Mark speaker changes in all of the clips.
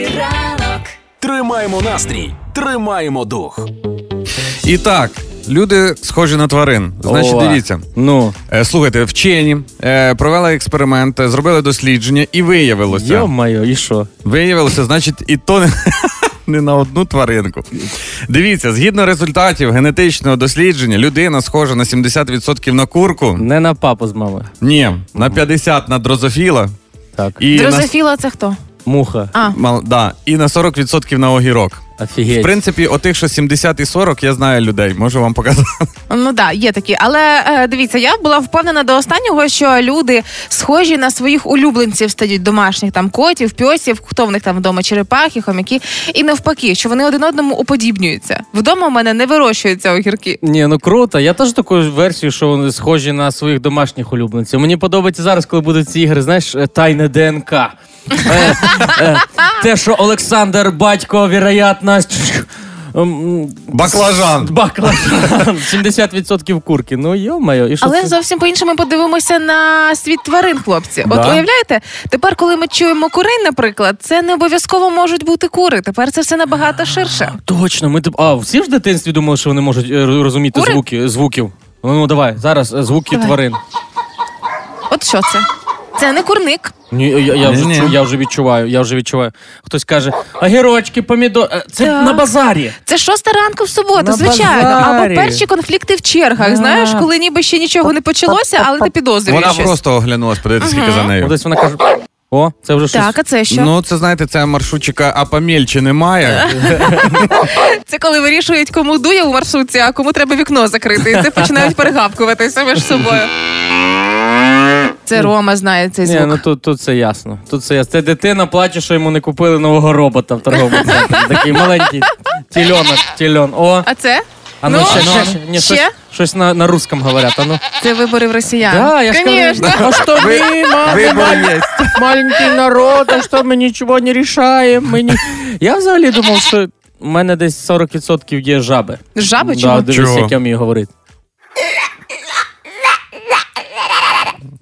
Speaker 1: ранок.
Speaker 2: Тримаємо настрій, тримаємо дух.
Speaker 3: І так, люди схожі на тварин. Значить,
Speaker 4: Ова.
Speaker 3: дивіться.
Speaker 4: Ну,
Speaker 3: Е, Слухайте, вчені е, провели експеримент, е, зробили дослідження, і виявилося.
Speaker 4: йо-моє, і що?
Speaker 3: Виявилося, значить, і то не, не на одну тваринку. Дивіться, згідно результатів генетичного дослідження, людина схожа на 70% на курку.
Speaker 4: Не на папу з мамою.
Speaker 3: Ні, на 50% на дрозофіла.
Speaker 4: Так,
Speaker 3: І на,
Speaker 5: Дрозофіла це хто?
Speaker 4: Муха.
Speaker 5: А,
Speaker 3: мал- да, і на 40% на огірок. В
Speaker 4: Офігеть.
Speaker 3: принципі, отих, що 70 і 40, я знаю людей, можу вам показати.
Speaker 5: ну так, да, є такі. Але е, дивіться, я була впевнена до останнього, що люди схожі на своїх улюбленців стають домашніх там котів, пьосів, хто в них там вдома, черепахи, хомяки. І навпаки, що вони один одному уподібнюються. Вдома у мене не вирощуються огірки.
Speaker 4: Ні, ну круто. Я теж таку версію, що вони схожі на своїх домашніх улюбленців. Мені подобається зараз, коли будуть ці ігри, знаєш, е, тайне ДНК. Е, е, Те, що Олександр батько, вероятність. м,
Speaker 3: Баклажан.
Speaker 4: Баклажан. 70% курки. Ну йо-моє, і що
Speaker 5: Але
Speaker 4: це?
Speaker 5: зовсім по-іншому подивимося на світ тварин, хлопці. От
Speaker 4: Да.
Speaker 5: уявляєте, тепер, коли ми чуємо курей, наприклад, це не обов'язково можуть бути кури. Тепер це все набагато ширше.
Speaker 4: Точно, ми тип- а всі ж в дитинстві думали, що вони можуть е, розуміти
Speaker 5: Кури?
Speaker 4: звуки звуків. Ну, ну давай, зараз е, звуки
Speaker 5: Давай.
Speaker 4: тварин.
Speaker 5: От що це? Це не курник.
Speaker 4: Ні, я, я, вже, чу- я вже відчуваю, я вже відчуваю. Хтось каже, огірочки, помідор. Е, Це
Speaker 5: Так.
Speaker 4: на базарі.
Speaker 5: Це шоста ранку в суботу,
Speaker 4: На
Speaker 5: звичайно.
Speaker 4: базарі.
Speaker 5: Або перші конфлікти в чергах.
Speaker 4: А.
Speaker 5: Знаєш, коли ніби ще нічого не почалося, але ти підозрюєш.
Speaker 3: Вона
Speaker 5: щось.
Speaker 3: просто оглянулась, подивитися, скільки за нею.
Speaker 4: Десь вона каже: о, це вже щось.
Speaker 5: Так, а це що?
Speaker 3: Ну, це знаєте, це маршрутчика, а помільче немає.
Speaker 5: Це коли вирішують, кому дує у маршрутці, а кому треба вікно закрити. І це починають перегавкуватися між собою. Це Рома знає цей
Speaker 4: Ні, ну тут, тут це ясно. Тут це ясно. Це дитина плаче, що йому не купили нового робота в торговому центрі. Такий маленький тільонок, тільон. О,
Speaker 5: А це?
Speaker 4: А ну,
Speaker 5: Ну,
Speaker 4: ще,
Speaker 5: ну,
Speaker 4: ще, ще, ні,
Speaker 5: ще?
Speaker 4: щось, щось на, на русском говорять. А ну.
Speaker 5: Це вибори в росіян.
Speaker 4: Да, я ж
Speaker 5: Конечно.
Speaker 4: кажу, а що ми,
Speaker 3: Вибори є.
Speaker 4: маленький народ, а що ми нічого не рішаємо. Ми не... Я взагалі думав, що у мене десь 40% є жаби.
Speaker 5: Жаби
Speaker 4: Да,
Speaker 5: чого?
Speaker 4: дивись,
Speaker 3: Чого?
Speaker 4: як я вмію говорити.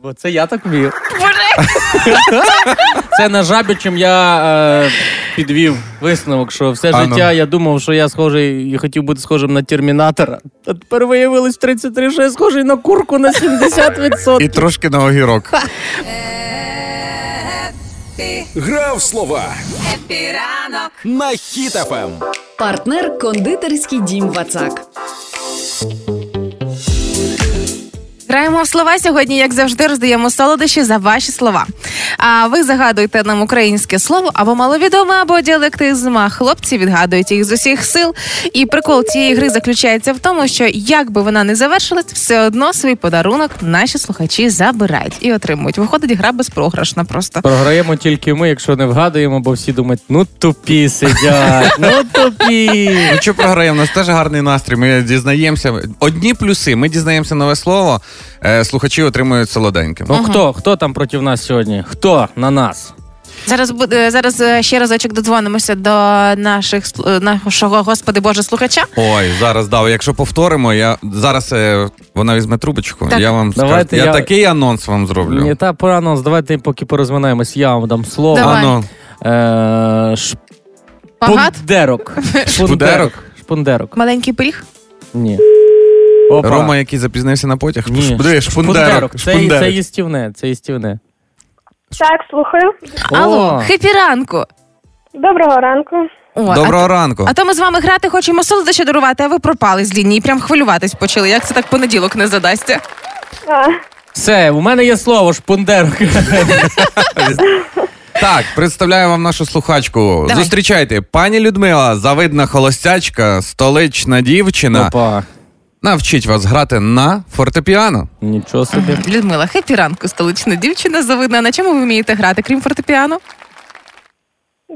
Speaker 4: Бо це я так вмію. Це на жабі, чим я е, підвів висновок, що все
Speaker 3: А ну.
Speaker 4: життя я думав, що я схожий і хотів бути схожим на термінатора. А тепер виявилось 33, що я схожий на курку на 70%.
Speaker 3: І трошки на огірок.
Speaker 2: Грав слова
Speaker 1: Епіранок.
Speaker 2: на Ем. хітафем.
Speaker 6: Партнер кондитерський дім Вацак.
Speaker 5: Граємо в слова сьогодні, як завжди, роздаємо солодощі за ваші слова. А ви загадуєте нам українське слово або маловідоме, або діалектизм. А хлопці відгадують їх з усіх сил. І прикол цієї гри заключається в тому, що як би вона не завершилась, все одно свій подарунок наші слухачі забирають і отримують. Виходить, гра безпрограшна просто.
Speaker 4: Програємо тільки ми, якщо не вгадуємо, бо всі думають, ну тупі сидять, ну тупі.
Speaker 3: Ну що програємо? У нас теж гарний настрій. Ми дізнаємося. Одні плюси. Ми дізнаємося нове слово. е, Слухачі отримують солоденьке.
Speaker 4: Ну хто? Хто там проти нас сьогодні? Хто на нас?
Speaker 5: Зараз буде зараз е, ще разочок додзвонимося до наших е, нашого господи Боже слухача.
Speaker 3: Ой, зараз дав. Якщо повторимо, я зараз е, вона візьме трубочку.
Speaker 5: Так.
Speaker 3: Я вам
Speaker 4: Давайте
Speaker 3: скажу. Я,
Speaker 4: я-
Speaker 3: такий анонс вам зроблю.
Speaker 4: Ні, та пора анонс, давайте поки порозминаємось, я вам дам слово.
Speaker 5: Давай.
Speaker 4: Е? Шпундерок.
Speaker 3: Шпундерок?
Speaker 4: Шпундерок.
Speaker 5: Маленький пиріг.
Speaker 4: Ні. Опа.
Speaker 3: Рома, який запізнився на потяг.
Speaker 4: Ні.
Speaker 3: Шпундерок. Шпундерок.
Speaker 4: Це,
Speaker 3: Шпундерок.
Speaker 4: це їстівне, це їстівне.
Speaker 7: Так, слухаю.
Speaker 5: Алло, хепі ранку.
Speaker 7: Доброго ранку.
Speaker 5: О,
Speaker 3: Доброго ранку.
Speaker 5: А, то ми з вами грати хочемо солодощі дарувати, а ви пропали з лінії, прям хвилюватись почали. Як це так понеділок не задасться?
Speaker 7: А,
Speaker 4: Все, у мене є слово шпундерок.
Speaker 3: Так, представляю вам нашу слухачку.
Speaker 5: Давай.
Speaker 3: Зустрічайте, пані Людмила, завидна холостячка, столична дівчина.
Speaker 4: Опа.
Speaker 3: Навчить вас грати на фортепіано.
Speaker 4: Нічого собі.
Speaker 5: Людмила, хепі ранку, столична дівчина завидна. На чому ви вмієте грати, крім фортепіано?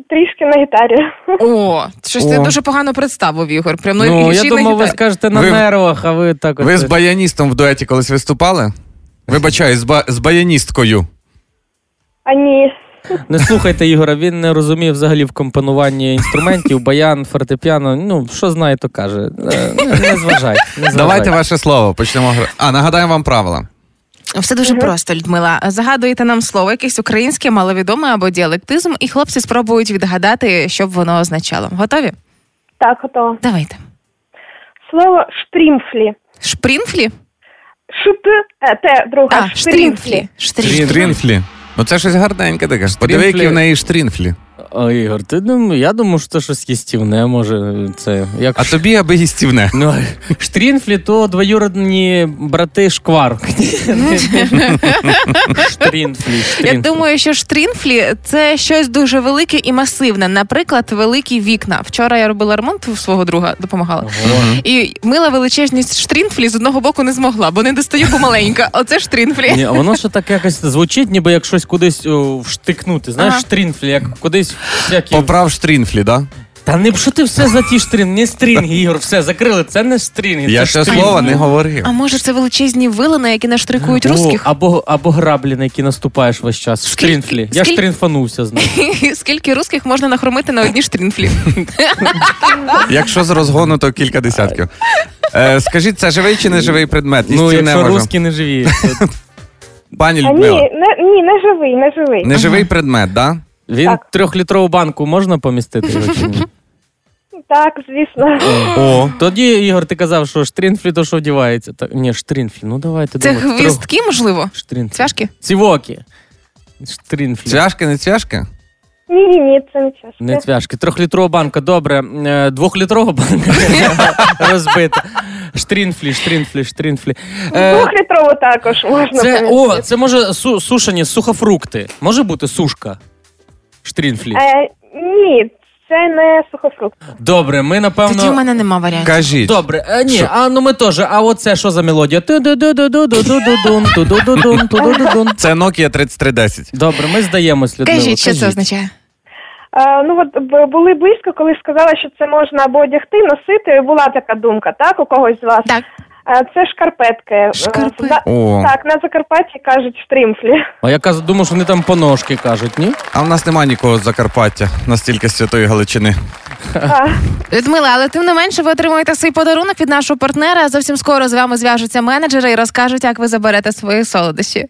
Speaker 7: трішки на гітарі.
Speaker 5: О, щось ти
Speaker 4: О.
Speaker 5: дуже погано представив, Ігор. Прям ну,
Speaker 4: Ну, я
Speaker 5: ще й на
Speaker 4: думав, ви
Speaker 5: гітарі.
Speaker 4: скажете на
Speaker 3: Ви-
Speaker 4: нервах, а ви так от.
Speaker 3: Ви з баяністом в дуеті колись виступали? Вибачаю, з, ба- з баяністкою.
Speaker 7: А ні.
Speaker 4: Не слухайте Ігора, він не розуміє взагалі в компонуванні інструментів, баян, фортепіано. Ну, що знає, то каже. Е, Не, не зважай. Не зважай.
Speaker 3: Давайте ваше слово, почнемо грати. А, нагадаю вам правила.
Speaker 5: Все дуже просто, Людмила. Загадуєте нам слово, якесь українське, маловідоме або діалектизм, і хлопці спробують відгадати, що б воно означало. Готові?
Speaker 7: Так, готово.
Speaker 5: Давайте.
Speaker 7: Слово штрімфлі.
Speaker 5: Шпрінфлі?
Speaker 7: Шп, е, те, друге,
Speaker 5: А,
Speaker 7: штрімфлі.
Speaker 5: Штрінфлі.
Speaker 3: Штрінфлі. Ну це щось гарненьке таке. Подиви, які в неї штрінфлі.
Speaker 4: О, Ігор, ти думаю, я думаю, що це щось їстівне, може, це як
Speaker 3: А тобі аби їстівне.
Speaker 4: Ну, штрінфлі то двоюродні брати шквар. Штрінфлі,
Speaker 5: Я думаю, що штрінфлі це щось дуже велике і масивне. Наприклад, великі вікна. Вчора я робила ремонт у свого друга, допомагала. І мила величезність штрінфлі з одного боку не змогла, бо не достаю, бо маленька. Оце штрінфлі.
Speaker 4: Ні, воно ще так якось звучить, ніби як щось кудись о, вштикнути. Знаєш,
Speaker 5: Ага.
Speaker 4: штрінфлі, як кудись всякі.
Speaker 3: Поправ штрінфлі, да?
Speaker 4: Та не що ти все за ті штрінги, не стрінги, Ігор, все закрили. Це не стрінги.
Speaker 3: Я
Speaker 4: це
Speaker 3: ще
Speaker 4: штрінги.
Speaker 3: слова не говорив.
Speaker 5: А може це величезні вилини, які наштрикують
Speaker 4: О,
Speaker 5: русських?
Speaker 4: або, або граблі, на які наступаєш весь час.
Speaker 5: Скільки-
Speaker 4: Штрінфлі. Я штрінфанувся з ним.
Speaker 5: Скільки русських можна нахромити на одні штрінфлі?
Speaker 3: Якщо з розгону, то кілька десятків. Е, скажіть, це живий чи не живий предмет?
Speaker 4: Ну,
Speaker 3: Їстівне
Speaker 4: якщо русські не живі. то
Speaker 3: Пані
Speaker 7: А ні,
Speaker 3: Людмила,
Speaker 7: не, ні, не живий, не живий.
Speaker 3: не живий предмет, да?
Speaker 4: Він
Speaker 7: Так.
Speaker 4: трьохлітрову банку можна помістити його чи ні?
Speaker 7: Так, звісно.
Speaker 3: О,
Speaker 4: Тоді, Ігор, ти казав, що штрінфлі то що вдівається. Так, ні, штрінфлі, ну давайте
Speaker 5: Це
Speaker 4: думати. Трьох-
Speaker 5: гвіздки, можливо?
Speaker 4: Штрінфлі.
Speaker 5: Цвяшки?
Speaker 4: Цівоки. Штрінфлі.
Speaker 3: цвяшки, не цвяшки?
Speaker 7: Ні, ні, ні, це не чесно.
Speaker 4: Не цвяшки. Трьохлітрова банка, добре. Е, Двохлітрова банка розбита. Штрінфлі, штрінфлі, штрінфлі. Е,
Speaker 7: Двохлітрову також можна
Speaker 4: Це, о, це може су- сушені сухофрукти. Може бути сушка? Штрінфлі.
Speaker 7: Е, ні, це не сухофрукт.
Speaker 4: Добре, ми напевно.
Speaker 5: Тоді в мене нема варіантів.
Speaker 3: Кажіть.
Speaker 4: Добре, е, ні,
Speaker 3: Що?
Speaker 4: а ну ми теж. А оце що за мелодія? Ту-ду-ду-ду-ду-ду-ду-дун, ту-ду-ду-дун, ту-ду-ду-дун.
Speaker 3: Це Nokia 3310.
Speaker 4: Добре, ми здаємось, Людмила.
Speaker 5: Кажіть, що це означає?
Speaker 7: Е, ну от б- були близько, коли сказала, що це можна або одягти, носити. Була така думка, так, у когось з вас.
Speaker 5: Так.
Speaker 7: Е, це шкарпетки. Е,
Speaker 5: Шкарпетки.
Speaker 7: за-
Speaker 3: О.
Speaker 7: Так, на Закарпатті кажуть штрімфлі.
Speaker 4: А я каз- думав, що вони там поножки кажуть, ні?
Speaker 3: А в нас нема нікого з Закарпаття, настільки святої Галичини.
Speaker 7: А,
Speaker 5: Людмила, але тим не менше ви отримуєте свій подарунок від нашого партнера. Зовсім скоро з вами зв'яжуться менеджери і розкажуть, як ви заберете свої солодощі.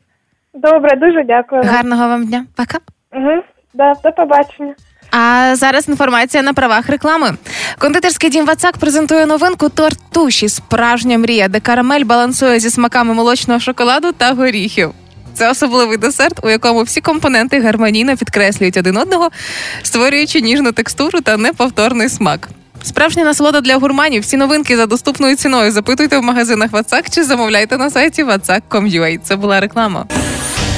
Speaker 7: добре, дуже дякую.
Speaker 5: Гарного вам дня. Пока.
Speaker 7: Угу. Да, до побачення.
Speaker 5: А зараз інформація на правах реклами. Кондитерський дім Вацак презентує новинку торт туші Справжня мрія, де карамель балансує зі смаками молочного шоколаду та горіхів. Це особливий десерт, у якому всі компоненти гармонійно підкреслюють один одного, створюючи ніжну текстуру та неповторний смак. Справжня насолода для гурманів. Всі новинки за доступною ціною. Запитуйте в магазинах Вацак чи замовляйте на сайті vatsak.com.ua. Це була реклама.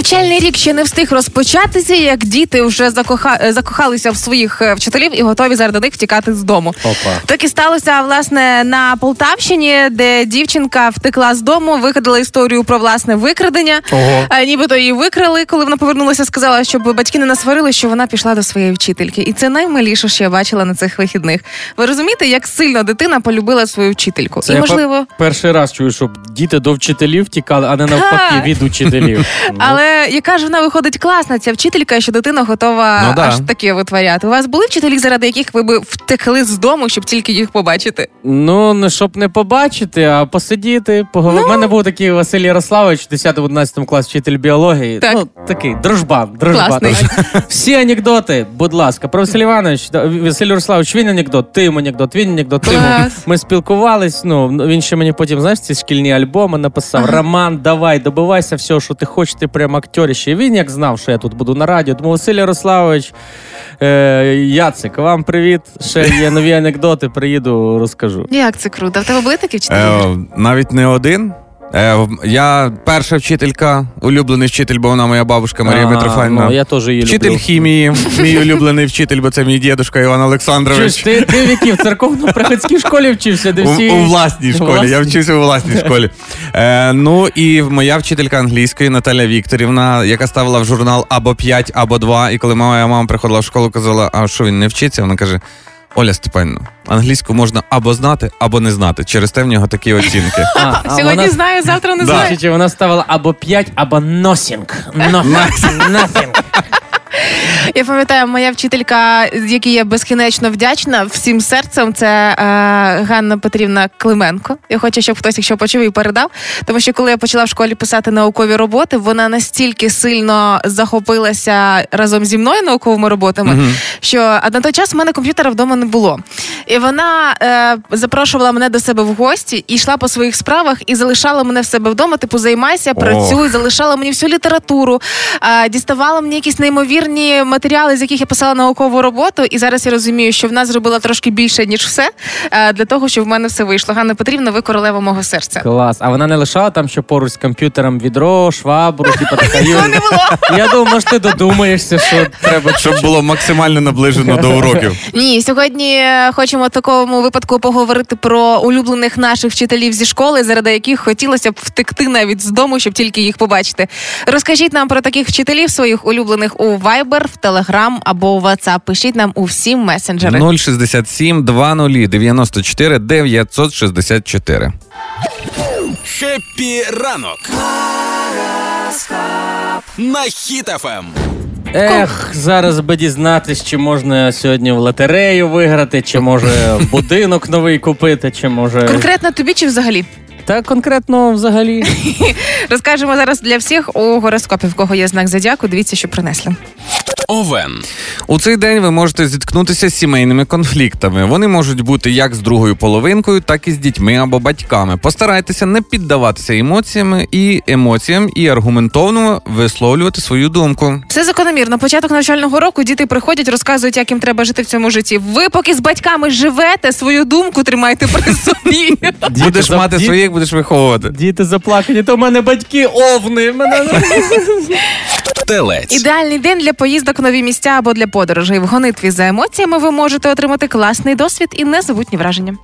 Speaker 5: Навчальний рік ще не встиг розпочатися, як діти вже закоха... е, закохалися в своїх е, вчителів і готові заради них втікати з дому.
Speaker 4: Опа.
Speaker 5: Так і сталося власне на Полтавщині, де дівчинка втекла з дому, вигадала історію про власне викрадення. А, нібито її викрали, коли вона повернулася, сказала, щоб батьки не насварили, що вона пішла до своєї вчительки. І це наймиліше, що я бачила на цих вихідних. Ви розумієте, як сильно дитина полюбила свою вчительку?
Speaker 4: Це
Speaker 5: і
Speaker 4: я
Speaker 5: можливо.
Speaker 4: пе- перший раз чую, щоб діти до вчителів тікали, а не навпаки від учителів. Ну,
Speaker 5: Але яка ж вона виходить класна, ця вчителька, що дитина готова
Speaker 3: Ну да.
Speaker 5: аж таке витворяти. У вас були вчителі, заради яких ви би втекли з дому, щоб тільки їх побачити?
Speaker 4: Ну, не щоб не побачити, а посидіти, поговорити. У мене був такий Василь Ярославович, 10-11 клас вчитель біології.
Speaker 5: Так.
Speaker 4: Ну, такий дружбан, дружбан.
Speaker 5: Класний.
Speaker 4: Всі анекдоти, будь ласка. Про Василь Іванович, Василь Ярославович, він анекдот, ти йому анекдот, він анекдот, ти йому. Ми спілкувались. Ну, він ще мені потім, знаєш, ці шкільні альбоми написав.
Speaker 5: Ага.
Speaker 4: Роман, давай, добивайся всього, що ти хочеш, ти прям актьоріще. ще він як знав, що я тут буду на радіо. Тому Василь Ярославович, е, Яцик, вам привіт. Ще є нові анекдоти, приїду, розкажу.
Speaker 5: Як це круто? В тебе були такі вчителі?
Speaker 3: Е, навіть не один. Е, я перша вчителька, улюблений вчитель, бо вона моя бабушка Марія Митрофанівна.
Speaker 4: Ну, я теж її
Speaker 3: Вчитель
Speaker 4: люблю.
Speaker 3: хімії, мій улюблений вчитель, бо це мій дідушка Іван Олександрович.
Speaker 4: ти, ти в якій в церковно-приходській школі вчився, де
Speaker 3: У,
Speaker 4: всі...
Speaker 3: у власній школі. Я вчився у власній школі. Е, ну і моя вчителька англійської Наталя Вікторівна, яка ставила в журнал або 5, або 2. І коли моя мама приходила в школу, казала, а що він не вчиться? Вона каже: Оля Степанівна, англійську можна або знати, або не знати. Через те в нього такі оцінки.
Speaker 4: А, а
Speaker 5: Сьогодні
Speaker 4: вона-
Speaker 5: знаю, завтра не
Speaker 3: Да.
Speaker 5: знаю.
Speaker 4: Чи вона ставила або 5, або nothing. Nothing. Nothing.
Speaker 5: Я пам'ятаю, моя вчителька, якій я безкінечно вдячна всім серцем, це е, Ганна Петрівна Клименко. Я хочу, щоб хтось, якщо почув і передав. Тому що коли я почала в школі писати наукові роботи, вона настільки сильно захопилася разом зі мною науковими роботами, що а на той час в мене комп'ютера вдома не було. І вона е, запрошувала мене до себе в гості і йшла по своїх справах і залишала мене в себе вдома. Типу, займайся, працюй, залишала мені всю літературу, е, діставала мені якісь неймовірні матеріали, з яких я писала наукову роботу. І зараз я розумію, що в нас зробила трошки більше ніж все е, для того, щоб в мене все вийшло. Ганна Петрівна, ви королева мого серця.
Speaker 4: Клас. А вона не лишала там, що поруч з комп'ютером відро, швабру, типу така Юля.
Speaker 5: не було.
Speaker 4: Я думав, може, ти додумаєшся, що треба
Speaker 3: Щоб було максимально наближено до уроків.
Speaker 5: Ні, сьогодні е, хочемо в такому випадку поговорити про улюблених наших вчителів зі школи, заради яких хотілося б втекти навіть з дому, щоб тільки їх побачити. Розкажіть нам про таких вчителів своїх улюблених у Viber, в Telegram або WhatsApp. Пишіть нам у всі месенджери.
Speaker 3: 067 20 94 964.
Speaker 2: Happy ранок. На Хіт-FM.
Speaker 4: Ех, зараз би дізнатись, чи можна сьогодні в лотерею виграти, чи може будинок новий купити, чи може.
Speaker 5: Конкретно тобі чи взагалі?
Speaker 4: Та конкретно взагалі.
Speaker 5: Розкажемо зараз для всіх у гороскопі, в кого є знак зодіаку. Дивіться, що принесли.
Speaker 2: Овен.
Speaker 3: У цей день ви можете зіткнутися з сімейними конфліктами. Вони можуть бути як з другою половинкою, так і з дітьми або батьками. Постарайтеся не піддаватися емоціями і емоціям і аргументовно висловлювати свою думку.
Speaker 5: Все закономірно. Початок навчального року діти приходять, розказують, як їм треба жити в цьому житті. Ви поки з батьками живете, свою думку тримайте при собі.
Speaker 3: Будеш мати своїх, будеш виховувати.
Speaker 4: Діти заплакані, то в мене батьки овни. Мене...
Speaker 2: Телець.
Speaker 5: Ідеальний день для поїздок в нові місця або для подорожей. В гонитві за емоціями ви можете отримати класний досвід і незабутні враження.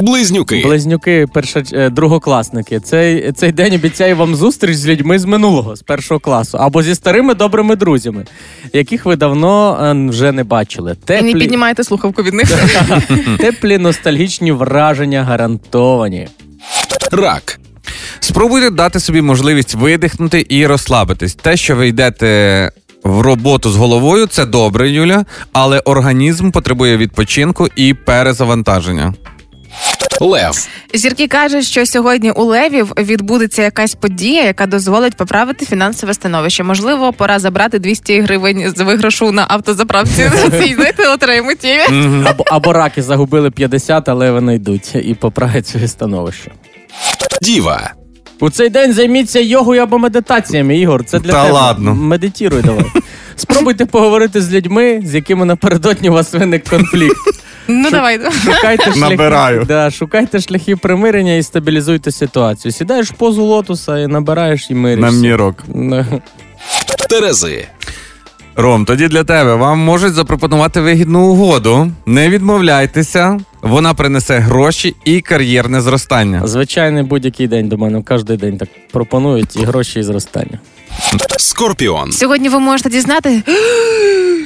Speaker 2: Близнюки.
Speaker 4: Близнюки, перша, е, другокласники. Цей, цей день обіцяє вам зустріч з людьми з минулого, з першого класу, або зі старими добрими друзями, яких ви давно е, вже не бачили.
Speaker 5: І не
Speaker 4: Теплі,
Speaker 5: піднімайте слухавку від них.
Speaker 4: теплі ностальгічні враження гарантовані.
Speaker 2: Рак.
Speaker 3: Спробуйте дати собі можливість видихнути і розслабитись. Те, що ви йдете в роботу з головою, це добре, Юля, але організм потребує відпочинку і перезавантаження.
Speaker 2: Лев.
Speaker 5: Зірки кажуть, що сьогодні у левів відбудеться якась подія, яка дозволить поправити фінансове становище. Можливо, пора забрати 200 гривень з виграшу на автозаправці. Знаєте, отримуті.
Speaker 4: Або, або раки загубили 50, але вони йдуть і поправлять своє становище.
Speaker 2: Діва.
Speaker 4: У цей день займіться йогою або медитаціями, Ігор. Це для
Speaker 3: Та
Speaker 4: тебе.
Speaker 3: ладно.
Speaker 4: Медитуй давай. Спробуйте поговорити з людьми, з якими напередодні у вас виник конфлікт.
Speaker 5: Ну давай.
Speaker 4: Шукайте шляхи,
Speaker 3: Набираю.
Speaker 4: Да, шукайте шляхи примирення і стабілізуйте ситуацію. Сідаєш в позу лотуса і набираєш і миришся.
Speaker 3: На мірок.
Speaker 4: Ну,
Speaker 2: Терези.
Speaker 3: Ром, тоді для тебе вам можуть запропонувати вигідну угоду. Не відмовляйтеся, вона принесе гроші і кар'єрне зростання.
Speaker 4: Звичайний будь-який день до мене. Кожен день так пропонують і гроші, і зростання.
Speaker 2: Скорпіон.
Speaker 5: Сьогодні ви можете дізнати.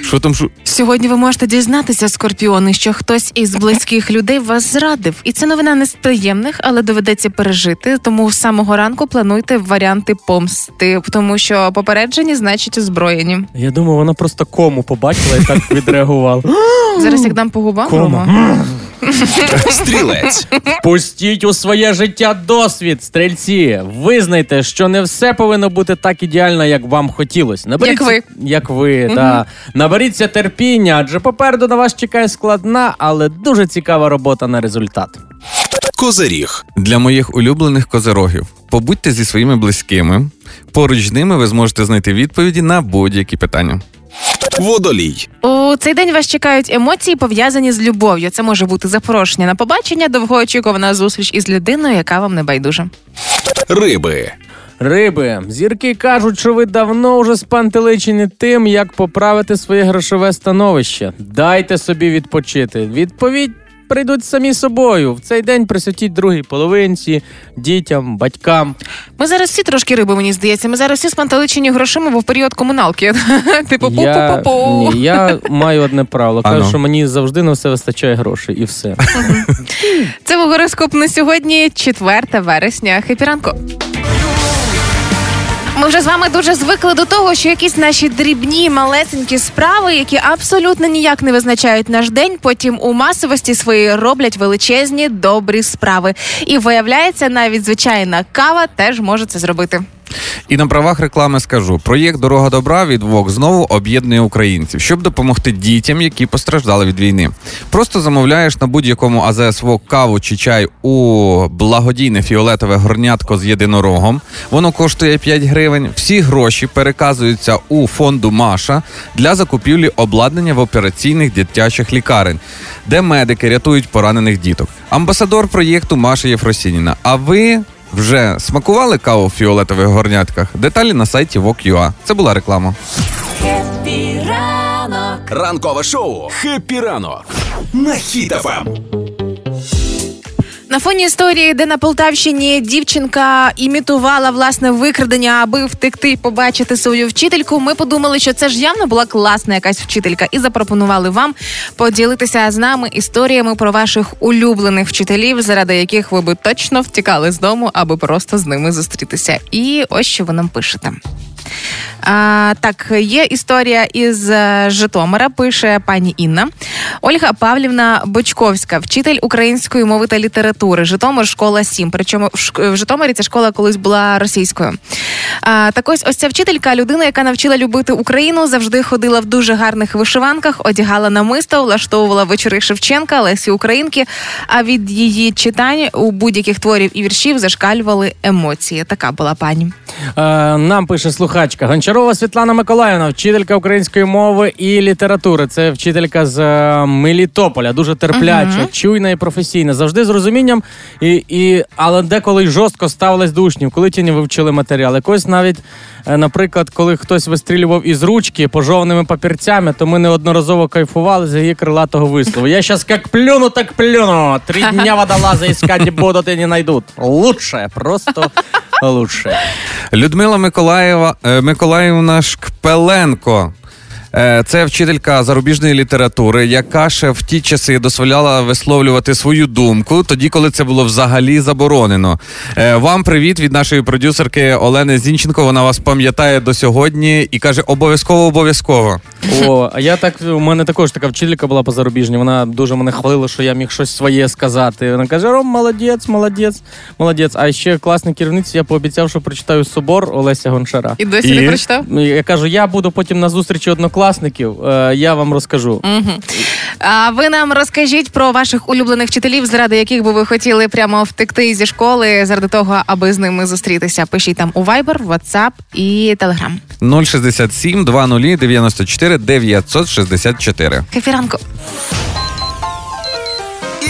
Speaker 3: Що там шу?
Speaker 5: Сьогодні ви можете дізнатися, скорпіони, що хтось із близьких людей вас зрадив. І це новина не з приємних, але доведеться пережити. Тому з самого ранку плануйте варіанти помсти, тому що попереджені значить озброєні.
Speaker 4: Я думаю, вона просто кому побачила і так відреагувала.
Speaker 5: Зараз як дам по губам.
Speaker 4: Кома.
Speaker 5: Рома.
Speaker 2: Стрілець.
Speaker 4: Пустіть у своє життя досвід, стрільці. Визнайте, що не все повинно бути так ідеально, як вам хотілося. Наберіться,
Speaker 5: Як
Speaker 4: Як ви, да. Наберіться терпіння, адже попереду на вас чекає складна, але дуже цікава робота на результат.
Speaker 2: Козиріг.
Speaker 3: Для моїх улюблених козирогів. Побудьте зі своїми близькими. Поруч з ними ви зможете знайти відповіді на будь-які питання.
Speaker 2: Водолій.
Speaker 5: У цей день вас чекають емоції, пов'язані з любов'ю. Це може бути запрошення на побачення, довгоочікувана зустріч із людиною, яка вам не байдужа.
Speaker 2: Риби.
Speaker 4: Риби, зірки кажуть, що ви давно вже спантеличені тим, як поправити своє грошове становище. Дайте собі відпочити. Відповідь прийдуть самі собою. В цей день присвятіть другій половинці, дітям, батькам.
Speaker 5: Ми зараз всі трошки риби, мені здається. Ми зараз всі спантеличені грошима, бо в період комуналки. Типу
Speaker 4: Я,
Speaker 5: пу-пу-пу-пу.
Speaker 4: ні, я маю одне правило. Кажу,
Speaker 3: Ано.
Speaker 4: що мені завжди на все вистачає грошей, і все.
Speaker 5: Це був гороскоп на сьогодні, 4 вересня. Хепі ранку. Ми вже з вами дуже звикли до того, що якісь наші дрібні, малесенькі справи, які абсолютно ніяк не визначають наш день, потім у масовості свої роблять величезні добрі справи. І виявляється, навіть звичайна кава теж може це зробити.
Speaker 3: І на правах реклами скажу: проєкт Дорога добра від ВОК знову об'єднує українців, щоб допомогти дітям, які постраждали від війни. Просто замовляєш на будь-якому АЗС ВОК каву чи чай у благодійне фіолетове горнятко з єдинорогом. Воно коштує 5 гривень. Всі гроші переказуються у фонду Маша для закупівлі обладнання в операційних дитячих лікарень, де медики рятують поранених діток. Амбасадор проєкту Маша Єфросініна. А ви вже смакували каву в фіолетових горнятках? Деталі на сайті VOK.UA. Це була реклама.
Speaker 1: Ранок.
Speaker 2: Ранкове шоу «Happy ранок» на Хіт-FM.
Speaker 5: На фоні історії, де на Полтавщині дівчинка імітувала власне викрадення, аби втекти побачити свою вчительку. Ми подумали, що це ж явно була класна якась вчителька, і запропонували вам поділитися з нами історіями про ваших улюблених вчителів, заради яких ви би точно втікали з дому, аби просто з ними зустрітися. І ось що ви нам пишете. А, так, є історія із е, Житомира, пише пані Інна. Ольга Павлівна Бочковська, вчитель української мови та літератури. Житомир, школа 7. Причому в Житомирі ця школа колись була російською. А, так ось ось ця вчителька, людина, яка навчила любити Україну, завжди ходила в дуже гарних вишиванках, одягала намисто, влаштовувала вечори Шевченка, Лесі Українки. А від її читань у будь-яких творів і віршів зашкалювали емоції. Така була пані.
Speaker 4: Е, нам пише слухачка Гончарова Світлана Миколаївна, вчителька української мови і літератури. Це вчителька з е, Мелітополя, дуже терпляча, чуйна і професійна, завжди з розумінням, і, і, але деколи й жорстко ставилась до учнів, коли ті не вивчили матеріал. Якось навіть, е, наприклад, коли хтось вистрілював із ручки пожовними папірцями, то ми неодноразово кайфували з її крилатого вислову. Я щас як плюну, так плюну. Три дня водолаза искать будут и не найдут. Лучше, просто лучше.
Speaker 3: Людмила Миколаєва е, Миколаївна Шкпеленко. Е, Це вчителька зарубіжної літератури, яка ще в ті часи дозволяла висловлювати свою думку, тоді, коли це було взагалі заборонено. Е, Вам привіт від нашої продюсерки Олени Зінченко. Вона вас пам'ятає до сьогодні і каже: обов'язково, обов'язково.
Speaker 4: О, а я так, у мене також така вчителька була по зарубіжній. Вона дуже мене хвалила, що я міг щось своє сказати. Вона каже: Ром, молодець, молодець, молодець. А ще класний керівниці, я пообіцяв, що прочитаю собор Олеся Гончара.
Speaker 5: І досі
Speaker 3: І?
Speaker 5: не прочитав?
Speaker 4: Я кажу, я буду потім на зустрічі однокласників, е, я вам розкажу.
Speaker 5: А ви нам розкажіть про ваших улюблених вчителів, заради яких би ви хотіли прямо втекти зі школи, заради того, аби з ними зустрітися. Пишіть там у Viber, WhatsApp і Telegram.
Speaker 3: 067 20 94 964.
Speaker 5: Кефіранку.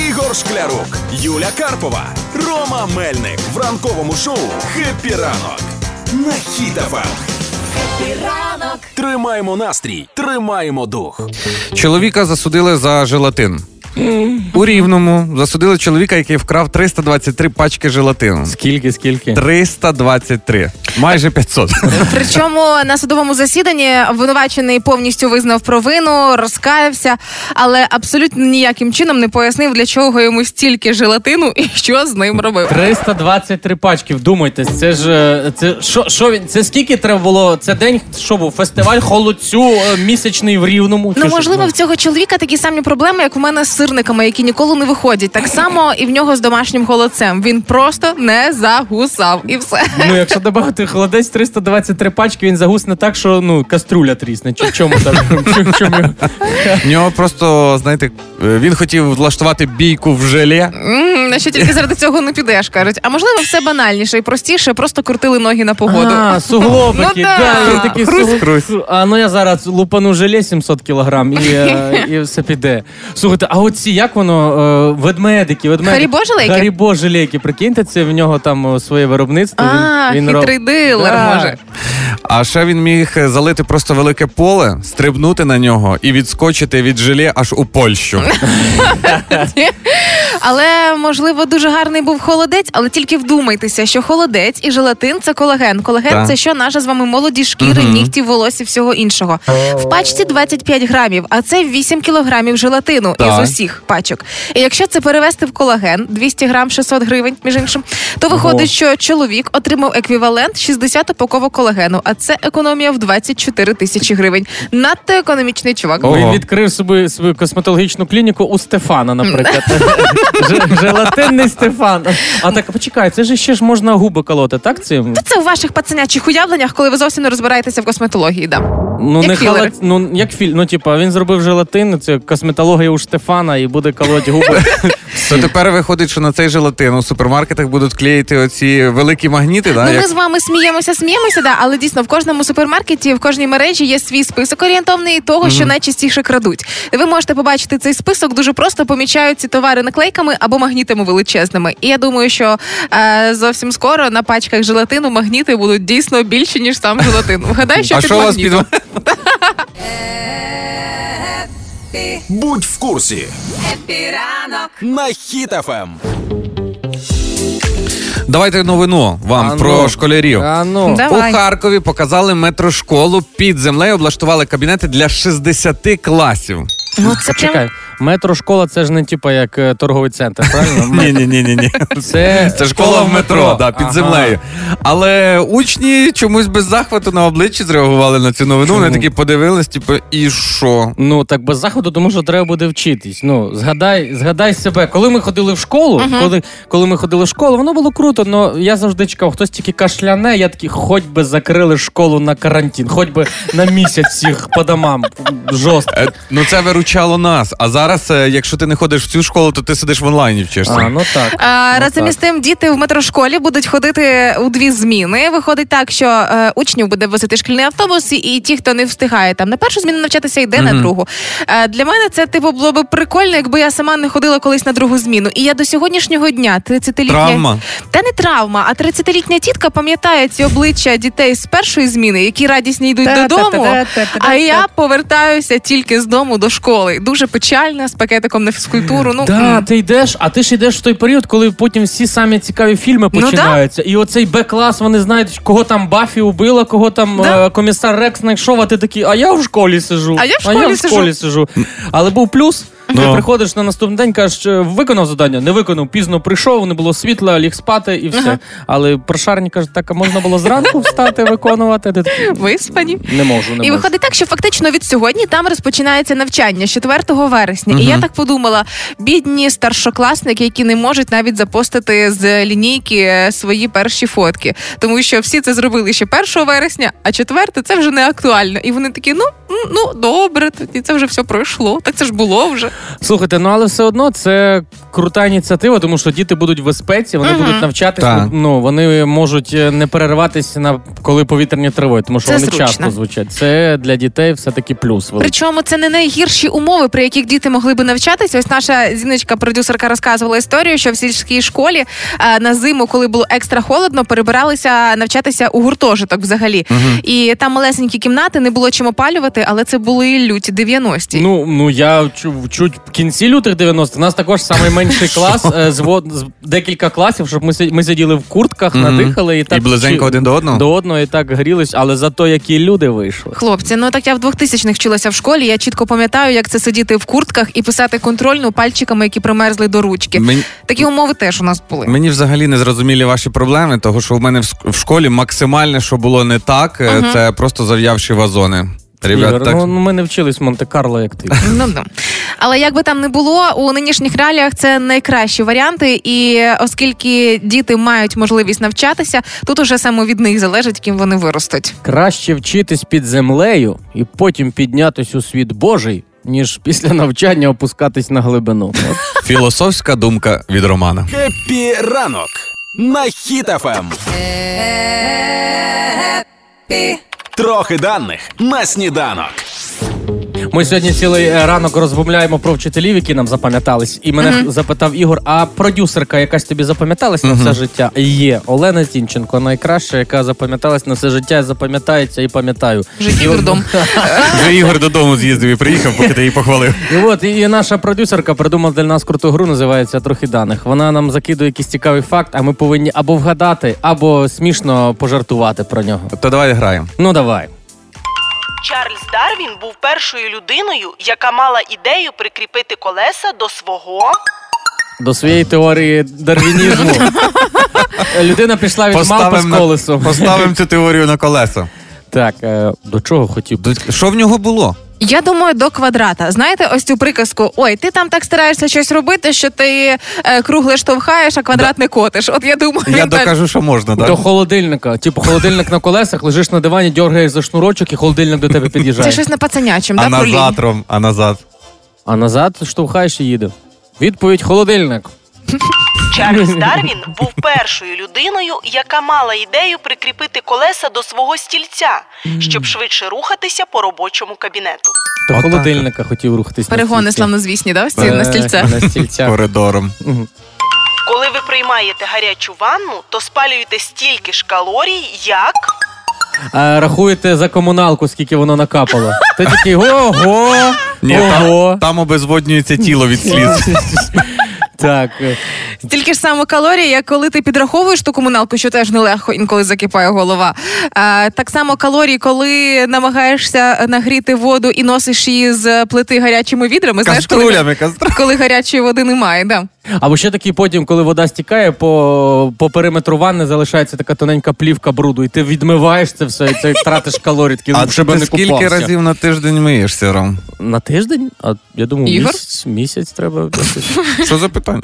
Speaker 2: Ігор Шклярук, Юля Карпова, Рома Мельник в ранковому шоу «Happy ранок» на
Speaker 1: Хіт-FM. Ранок.
Speaker 2: Тримаємо настрій, тримаємо дух.
Speaker 3: Чоловіка засудили за желатин. У Рівному засудили чоловіка, який вкрав 323 пачки желатину.
Speaker 4: Скільки, скільки?
Speaker 3: 323. Майже 500.
Speaker 5: Причому на судовому засіданні обвинувачений повністю визнав провину, розкаявся, але абсолютно ніяким чином не пояснив, для чого йому стільки желатину і що з ним робив.
Speaker 4: 323 пачки, вдумайтесь, це ж е, це що, що він? Це скільки треба було? Це день, що був фестиваль холодцю е, місячний в рівному.
Speaker 5: Ну, можливо, в цього чоловіка такі самі проблеми, як у мене з сирниками, які ніколи не виходять. Так само і в нього з домашнім холодцем. Він просто не загусав і все.
Speaker 4: Ну, якщо додати холодець 323 пачки, він загусне так, що ну каструля трісне. Чи в чому там? В чому?
Speaker 3: Нього просто, знаєте, е, він хотів влаштувати бійку в желе.
Speaker 5: На що тільки заради цього не підеш, кажуть. А можливо, все банальніше і простіше, просто крутили ноги на погоду.
Speaker 4: А, суглобики,
Speaker 5: Ну,
Speaker 4: су- А ну я зараз лупану желе 700 кілограм і, е, все піде. Слухайте, а оці як воно? е, Ведмедики, ведмедики.
Speaker 5: Харібо желейки?
Speaker 4: Харібо желейки. Прикиньте, це в нього там своє виробництво.
Speaker 5: А, хитрий
Speaker 4: роб- Да.
Speaker 5: може.
Speaker 3: А ще він міг залити просто велике поле, стрибнути на нього і відскочити від желе аж у Польщу.
Speaker 5: Але можливо дуже гарний був холодець, але тільки вдумайтеся, що холодець і желатин це колаген. Колаген
Speaker 3: Так.
Speaker 5: це що наша з вами молоді шкіри,
Speaker 3: Мгм.
Speaker 5: нігті, волосся, всього іншого. В пачці 25 грамів, а це 8 кілограмів желатину
Speaker 3: Так.
Speaker 5: із усіх пачок. І якщо це перевести в колаген 200 грам 600 гривень, між іншим, то виходить, що чоловік отримав еквівалент 60 упаковок колагену, а це економія в 24 тисячі гривень. Надто економічний чувак.
Speaker 3: Ого.
Speaker 4: Він відкрив собі свою косметологічну клініку у Стефана, наприклад. Желатинний Стефан. А так почекай, це ж ще ж можна губи колоти, так цим?
Speaker 5: Це у ваших пацанячих уявленнях, коли ви зовсім не розбираєтеся в косметології. Да.
Speaker 4: Ну
Speaker 5: Як
Speaker 4: не халат, ну як філь, ну типа він зробив желатин, це косметологія у Штефана і буде колоть губи.
Speaker 3: То тепер виходить, що на цей желатин у супермаркетах будуть клеїти оці великі магніти, да?
Speaker 5: Ну,
Speaker 3: як-
Speaker 5: ми з вами сміємося, сміємося, да, але дійсно в кожному супермаркеті, в кожній мережі є свій список орієнтовний того, що найчастіше крадуть. Ви можете побачити цей список дуже просто помічають ці товари наклейками або магнітами величезними. І я думаю, що е, зовсім скоро на пачках желатину магніти будуть дійсно більші, ніж сам желатин. Вгадай, що
Speaker 3: а
Speaker 5: під
Speaker 3: що у вас під
Speaker 5: магнітом.
Speaker 2: Будь в курсі
Speaker 1: Happy
Speaker 2: ранок. на. Хіт-FM.
Speaker 3: Давайте новину вам
Speaker 4: А
Speaker 3: про
Speaker 4: ну.
Speaker 3: школярів.
Speaker 4: А ну.
Speaker 5: Давай.
Speaker 3: У Харкові показали метрошколу під землею, облаштували кабінети для 60 класів.
Speaker 5: Ну, це прям...
Speaker 4: Чекай, метро школа це ж не типа як е, торговий центр, правильно?
Speaker 3: Ні, ні, ні, ні.
Speaker 4: Це,
Speaker 3: школа в метро, да, під землею. Але учні чомусь без захвату на обличчі зреагували на цю новину. Вони такі подивились, типу, і що?
Speaker 4: Ну так без заходу, тому що треба буде вчитись. Ну згадай, згадай себе, коли ми ходили в школу, коли, коли ми ходили в школу, воно було круто. але я завжди чекав, хтось тільки кашляне. Я такий, хоч би закрили школу на карантин, хоч би на місяць всіх по домам. Жорстко.
Speaker 3: Е, Ну це виручало нас. А зараз, е, якщо ти не ходиш в цю школу, то ти сидиш в онлайні вчишся.
Speaker 4: А, ну так.
Speaker 5: А,
Speaker 4: Ну,
Speaker 5: разом
Speaker 4: так.
Speaker 5: із тим, діти в метрошколі будуть ходити у дві зміни. Виходить так, що е, учнів буде возити шкільний автобус, і, і ті, хто не встигає там на першу зміну навчатися, йде на
Speaker 3: Мгм.
Speaker 5: другу. Е, для мене це типу було б прикольно, якби я сама не ходила колись на другу зміну. І я до сьогоднішнього дня 30-літня...
Speaker 3: Травма.
Speaker 5: Та не травма, а 30-літня тітка пам'ятає ці обличчя дітей з першої зміни, які радісні йдуть додому. А я повертаюся тільки з дому до школи. Дуже печальна, з пакетиком на фізкультуру. Ну
Speaker 4: Да, ти йдеш, а ти ж йдеш в той період, коли потім всі самі цікаві фільми
Speaker 5: Ну, да.
Speaker 4: починаються. І оцей Б-клас, вони знають, кого там Баффі убила, кого там
Speaker 5: Да.
Speaker 4: е, комісар Рекс знайшов, а ти такий, а я в школі сижу.
Speaker 5: А я в школі сижу.
Speaker 4: школі сижу. Але був плюс. Ти
Speaker 3: Ну.
Speaker 4: приходиш на наступний день, кажеш, е, виконав завдання, не виконав, пізно прийшов, не було світла, ліг спати і все.
Speaker 5: Ага.
Speaker 4: Але прошарні кажуть, так, а можна було зранку встати, виконувати. Ти такий,
Speaker 5: виспані.
Speaker 4: не можу, не
Speaker 5: І
Speaker 4: можу.
Speaker 5: виходить так, що фактично від сьогодні там розпочинається навчання з 4 вересня. І я так подумала: бідні старшокласники, які не можуть навіть запостити з лінійки е, свої перші фотки, тому що всі це зробили ще 1 вересня, а 4 це вже не актуально. І вони такі: ну ну добре, тоді це вже все пройшло. Так це ж було вже.
Speaker 4: Слухайте, ну але все одно це крута ініціатива, тому що діти будуть в безпеці, вони будуть навчатися.
Speaker 3: Так.
Speaker 4: Ну вони можуть е, не перериватися на коли повітряні тривоги, тому що
Speaker 5: Це
Speaker 4: вони
Speaker 5: зручно.
Speaker 4: часто звучать. Це для дітей все таки плюс. великий.
Speaker 5: Причому це не найгірші умови, при яких діти могли би навчатися. Ось наша зіночка, продюсерка, розказувала історію, що в сільській школі е, на зиму, коли було екстра холодно, перебиралися навчатися у гуртожиток взагалі. І там малесенькі кімнати не було чим опалювати, але це були люті 90-ті.
Speaker 4: Ну ну я чу, чуть в кінці лютих 90-х, У нас також найменший клас е, з, декілька класів, щоб ми ми сиділи в куртках, надихали і так
Speaker 3: І близенько один до одного?
Speaker 4: до одного і так грілись, але зато які люди вийшли.
Speaker 5: Хлопці, ну так я в 2000-х вчилася в школі. Я чітко пам'ятаю, як це сидіти в куртках і писати контрольну пальчиками, які примерзли до ручки.
Speaker 3: Мені,
Speaker 5: Такі умови теж у нас були.
Speaker 3: мені взагалі не зрозумілі ваші проблеми, того що в мене в школі максимальне, що було не так, е, це просто зав'явші вазони. Ребят,
Speaker 4: Ігор,
Speaker 3: так...
Speaker 4: ну, ну ми не вчились в Монте-Карло, як ти.
Speaker 5: Ну, ну. Але як би там не було, у нинішніх реаліях це найкращі варіанти, і оскільки діти мають можливість навчатися, тут уже саме від них залежить, ким вони виростуть.
Speaker 4: Краще вчитись під землею і потім піднятись у світ Божий, ніж після навчання опускатись на глибину.
Speaker 3: Філософська думка від Романа.
Speaker 2: Хеппі ранок на Ем. Трохи даних на сніданок.
Speaker 4: Ми сьогодні цілий е, ранок розмовляємо про вчителів, які нам запам'ятались. І мене запитав Ігор: а продюсерка якась тобі запам'яталась на все життя? Є Олена Зінченко, найкраща, яка запам'яталась на все життя, запам'ятається і пам'ятаю.
Speaker 5: В житті
Speaker 4: І.
Speaker 3: Вже Ігор додому з'їздив і приїхав, поки ти її похвалив.
Speaker 4: І от і наша продюсерка придумала для нас круту гру, називається трохи даних. Вона нам закидує якийсь цікавий факт, а ми повинні або вгадати, або смішно пожартувати про нього.
Speaker 3: То давай граємо.
Speaker 4: Ну давай.
Speaker 8: Чарльз Дарвін був першою людиною, яка мала ідею прикріпити колеса до свого.
Speaker 4: До своєї теорії дарвінізму. Людина пішла від мавпи з колесом.
Speaker 3: Поставимо цю теорію на колеса.
Speaker 4: Так, е, до чого хотів?
Speaker 3: До- Що в нього було?
Speaker 5: Я думаю, до квадрата. Знаєте, ось цю приказку: ой, ти там так стараєшся щось робити, що ти е, кругле штовхаєш, а квадрат не котиш. От я думаю,
Speaker 3: Я
Speaker 5: так-
Speaker 3: докажу, що можна,
Speaker 4: До холодильника. Типу, холодильник на колесах, лежиш на дивані, дергаєш за шнурочок, і холодильник до тебе
Speaker 5: Це
Speaker 4: під'їжджає.
Speaker 5: щось на пацанячим,
Speaker 3: А
Speaker 5: да, про лінь?
Speaker 3: назад, Ром, а назад.
Speaker 4: А назад штовхаєш і їде. Відповідь холодильник.
Speaker 8: Чарльз Дарвін був першою людиною, яка мала ідею прикріпити колеса до свого стільця, щоб швидше рухатися по робочому кабінету.
Speaker 4: До холодильника хотів рухатись.
Speaker 5: Перегони славнозвісні, да,
Speaker 4: Е,
Speaker 5: на стільцях.
Speaker 4: На стільцях.
Speaker 3: Коридором.
Speaker 8: Коли ви приймаєте гарячу ванну, то спалюєте стільки ж калорій, як
Speaker 4: А, рахуєте за комуналку, скільки воно накапало. Ти такий ого,
Speaker 3: Ні,
Speaker 4: ого.
Speaker 3: там, там обезводнюється тіло від сліз.
Speaker 4: Так.
Speaker 5: Стільки ж саме калорій, як коли ти підраховуєш ту комуналку, що теж нелегко інколи закипає голова. А, так само калорій, коли намагаєшся нагріти воду і носиш її з плити гарячими відрами. Знаєш, коли,
Speaker 3: Каструлями, каструлями.
Speaker 5: коли гарячої води немає. Да.
Speaker 4: Або ще такий потім, коли вода стікає, по, по периметру ванни залишається така тоненька плівка бруду, і ти відмиваєш це все, і ти тратиш калорій, такий,
Speaker 3: А
Speaker 4: «Ну, щоб
Speaker 3: ти
Speaker 4: не
Speaker 3: скільки разів на тиждень миєшся, Ром?
Speaker 4: На тиждень? А я думаю,
Speaker 5: Ігор?
Speaker 4: місяць, місяць треба.
Speaker 3: Що за питання?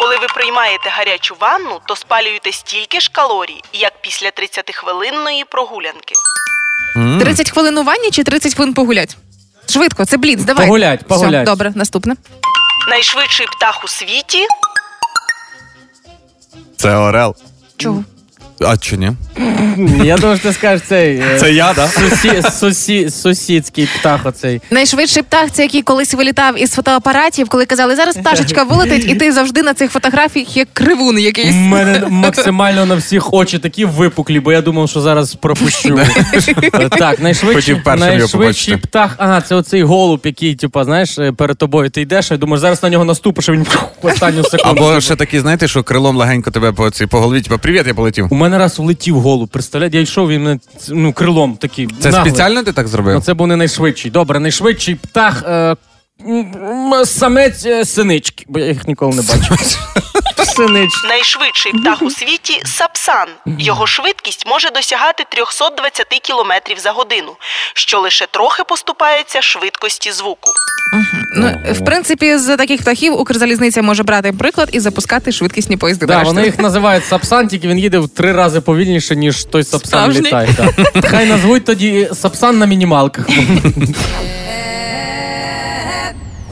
Speaker 8: коли ви приймаєте гарячу ванну, то спалюєте стільки ж калорій, як після 30-хвилинної прогулянки.
Speaker 3: М.
Speaker 5: 30 хвилин у ванні чи 30 хвилин погулять? Швидко, це бліц, давай.
Speaker 4: Погулять, погулять.
Speaker 5: Все, добре, наступне.
Speaker 8: Найшвидший птах у світі
Speaker 3: Це Орел.
Speaker 5: Чого?
Speaker 3: А чи ні?
Speaker 4: Я думаю, що ти скажеш цей.
Speaker 3: Це я, так?
Speaker 4: Сусі, сусі, сусідський птах оцей.
Speaker 5: Найшвидший птах це який колись вилітав із фотоапаратів, коли казали, зараз пташечка вилетить, і ти завжди на цих фотографіях як кривун якийсь.
Speaker 4: У мене максимально на всіх очі такі випуклі, бо я думав, що зараз пропущу. Е, так, найшвидший, найшвидший птах. Ага, це оцей голуб, який, типу, знаєш, е, перед тобою ти йдеш, і думаєш, зараз на нього наступиш, і він в останню секунду.
Speaker 3: Або ще такі, знаєте, що крилом легенько тебе по, цій, по голові, типу, привіт, я полетів.
Speaker 4: У мене раз влетів голуб, представляєте, я йшов, він мене ну, крилом такий.
Speaker 3: Це
Speaker 4: наглий.
Speaker 3: спеціально ти так
Speaker 4: Ну,
Speaker 3: зробив?
Speaker 4: це був не найшвидший. Добре, найшвидший птах. Е, самець е, синички, бо я їх ніколи не бачив. Синички.
Speaker 8: найшвидший птах у світі сапсан. Його швидкість може досягати 320 км за годину, що лише трохи поступається швидкості звуку.
Speaker 5: Ну, в принципі, з таких птахів Укрзалізниця може брати приклад і запускати швидкісні поїзди.
Speaker 4: Да, вони їх називають сапсан, тільки він їде в три рази повільніше, ніж той сапсан
Speaker 5: Справжній?
Speaker 4: літає. Так. Хай назвуть тоді сапсан на мінімалках.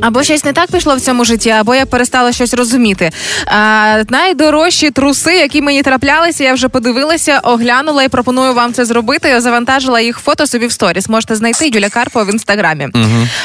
Speaker 5: Або щось не так пішло в цьому житті, або я перестала щось розуміти. А, найдорожчі труси, які мені траплялися, я вже подивилася, оглянула і пропоную вам це зробити. Я завантажила їх фото собі в сторіс. Можете знайти Юля Карпова в інстаграмі.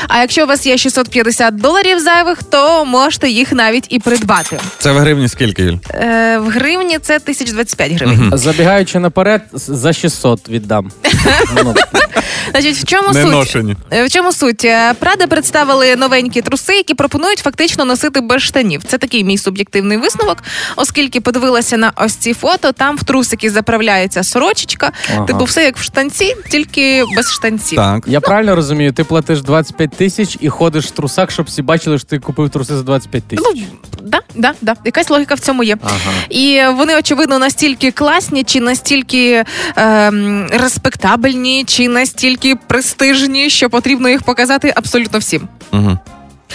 Speaker 5: А якщо у вас є 650 доларів зайвих, то можете їх навіть і придбати.
Speaker 3: Це в гривні скільки, Юль?
Speaker 5: Е, в гривні це 1025 гривень.
Speaker 4: Забігаючи наперед, за 600 віддам.
Speaker 5: Значить, в чому суть? Е, В чому суть? Е, Прада представили новенькі труси, які пропонують фактично носити без штанів. Це такий мій суб'єктивний висновок, оскільки подивилася на ось ці фото. Там в трусики заправляється сорочечка.
Speaker 4: Ага.
Speaker 5: Типу, все як в штанці, тільки без штанців.
Speaker 3: Так.
Speaker 4: Я правильно розумію, ти платиш 25 тисяч і ходиш в трусах, щоб всі бачили, що ти купив труси за 25 тисяч.
Speaker 5: Ну, да, да, да. Якась логіка в цьому є.
Speaker 4: Ага.
Speaker 5: І вони, очевидно, настільки класні, чи настільки ем, респектабельні, чи настільки престижні, що потрібно їх показати абсолютно всім.
Speaker 3: Угу.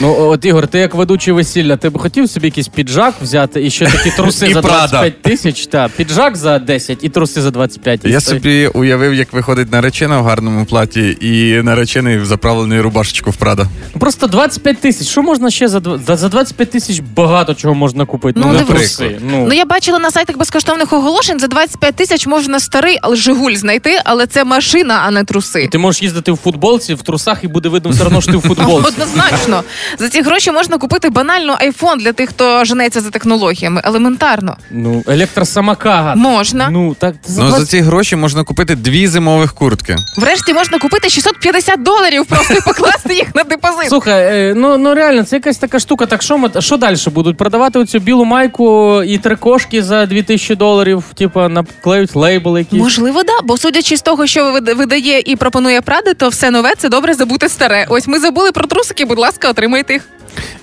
Speaker 4: Ну, от Ігор, ти як ведучий весілля, ти б хотів собі якийсь піджак взяти і ще такі труси
Speaker 3: І
Speaker 4: за
Speaker 3: Прада.
Speaker 4: 25 тисяч? Та, піджак за 10 і труси за 25. І
Speaker 3: Я
Speaker 4: стоїть.
Speaker 3: собі уявив, як виходить наречена в гарному платі, і наречений в заправлений рубашечку в Прада.
Speaker 4: Просто 25 тисяч. Що можна ще за дв- за, за 25 тисяч багато чого можна купити?
Speaker 5: Ну,
Speaker 4: не
Speaker 3: наприклад.
Speaker 4: труси. Ну,
Speaker 5: Ну я бачила на сайтах безкоштовних оголошень за 25 тисяч можна старий Жигуль знайти, але це машина, а не труси.
Speaker 4: Ти можеш їздити в футболці, в трусах, і буде видно все одно, що ти в футболці.
Speaker 5: Однозначно. За ці гроші можна купити банально айфон для тих, хто женеться за технологіями. Елементарно.
Speaker 4: Ну, електросамокат.
Speaker 5: Можна.
Speaker 4: Ну, так, за
Speaker 3: Ну за ці гроші можна купити дві зимових куртки.
Speaker 5: Врешті можна купити 650 доларів, просто і покласти їх на депозит.
Speaker 4: Слухай, е, ну, ну реально, це якась така штука. Так що ми що далі будуть? Продавати оцю білу майку і три кошки за 2000 доларів, типа наклеють лейбл якийсь.
Speaker 5: Можливо, да, бо судячи з того, що видає і пропонує Прада, то все нове це добре забути старе. Ось ми забули про трусики, будь ласка, отримайте їх.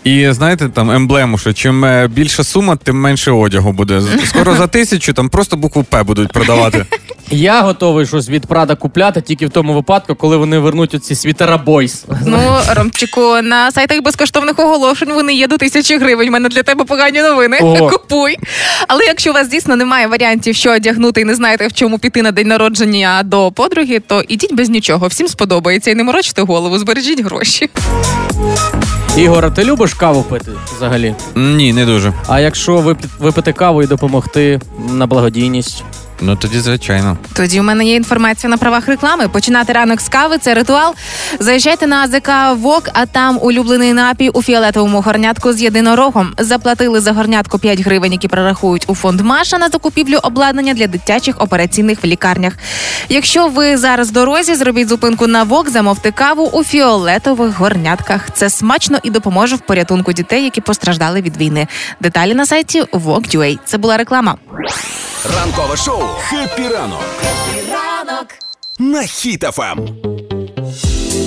Speaker 3: І знаєте, там емблему, що чим е, більша сума, тим менше одягу буде. Скоро за тисячу там просто букву П будуть продавати.
Speaker 4: Я готовий щось від Прада купляти тільки в тому випадку, коли вони вернуть оці світера бойс.
Speaker 5: Ну, Ромчику, на сайтах безкоштовних оголошень вони є до тисячі гривень. У мене для тебе погані новини.
Speaker 4: Ого.
Speaker 5: Купуй. Але якщо у вас дійсно немає варіантів, що одягнути, і не знаєте, в чому піти на день народження до подруги, то ідіть без нічого. Всім сподобається і не морочте голову, збережіть гроші.
Speaker 4: Ігор, а ти любиш каву пити взагалі?
Speaker 3: Ні, не дуже.
Speaker 4: А якщо випити каву і допомогти на благодійність?
Speaker 3: Ну тоді, звичайно.
Speaker 5: Тоді у мене є інформація на правах реклами. Починати ранок з кави це ритуал. Заїжджайте на АЗК ВОК, а там улюблений напій у фіолетовому горнятку з єдинорогом. Заплатили за горнятку 5 гривень, які прорахують у фонд Маша на закупівлю обладнання для дитячих операційних в лікарнях. Якщо ви зараз в дорозі, зробіть зупинку на ВОК, замовте каву у фіолетових горнятках. Це смачно і допоможе в порятунку дітей, які постраждали від війни. Деталі на сайті VOK.UA. Це була реклама.
Speaker 2: Ранкове шоу «Happy ранок» на. Хіт-FM.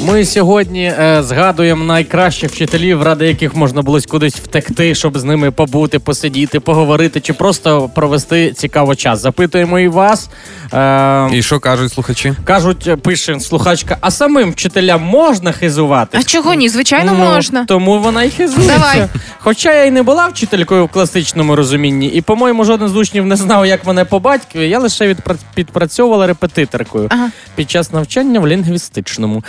Speaker 4: Ми сьогодні е, згадуємо найкращих вчителів, ради яких можна було кудись втекти, щоб з ними побути, посидіти, поговорити чи просто провести цікаво час. Запитуємо і вас. Е,
Speaker 3: І що кажуть слухачі?
Speaker 4: Кажуть, е, пише слухачка, а самим вчителям можна хизувати?
Speaker 5: А чого ні? Звичайно,
Speaker 4: Ну,
Speaker 5: можна.
Speaker 4: Тому вона і хизується.
Speaker 5: Давай.
Speaker 4: Хоча я й не була вчителькою в класичному розумінні, і, по-моєму, жоден з учнів не знав, як мене по батькові. Я лише відпра- підпрацьовувала репетиторкою
Speaker 5: Ага.
Speaker 4: під час навчання в лінгвістичному.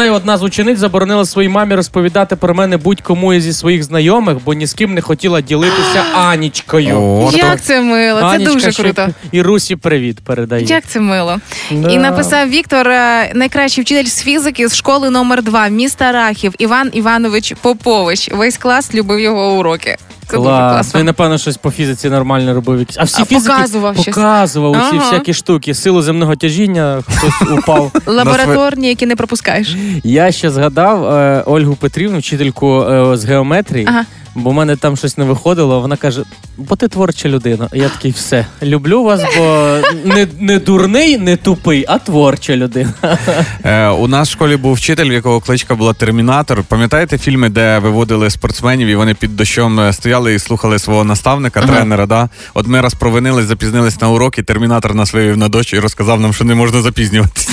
Speaker 4: Знаю, одна з учениць заборонила своїй мамі розповідати про мене будь-кому зі своїх знайомих, бо ні з ким не хотіла ділитися Анічкою.
Speaker 3: О,
Speaker 5: Як це мило, це
Speaker 4: Анічка
Speaker 5: дуже круто.
Speaker 4: І Русі привіт передає.
Speaker 5: Як це мило.
Speaker 4: Да.
Speaker 5: І написав Віктор, е, найкращий вчитель з фізики з школи номер 2 міста Рахів, Іван Іванович Попович. Весь клас любив його уроки. Це дуже
Speaker 4: Клас.
Speaker 5: класно.
Speaker 4: Він, напевно, щось по фізиці нормально робив. якісь- А всі
Speaker 5: А,
Speaker 4: фізики
Speaker 5: показував щось.
Speaker 4: показував ці
Speaker 5: Ага.
Speaker 4: всякі штуки. Силу земного тяжіння, хтось упав.
Speaker 5: Лабораторні, які не пропускаєш.
Speaker 4: Я ще згадав е, Ольгу Петрівну, вчительку е, з геометрії.
Speaker 5: Ага.
Speaker 4: Бо в мене там щось не виходило. Вона каже: бо ти творча людина. Я такий все. Люблю вас, бо не, не дурний, не тупий, а творча людина.
Speaker 3: Е, у нас в школі був вчитель, в якого кличка була Термінатор. Пам'ятаєте фільми, де виводили спортсменів і вони під дощом е, стояли і слухали свого наставника, тренера? Да? От ми раз провинились, запізнились на урок, і термінатор нас вивів на дощ і розказав нам, що не можна запізнюватися.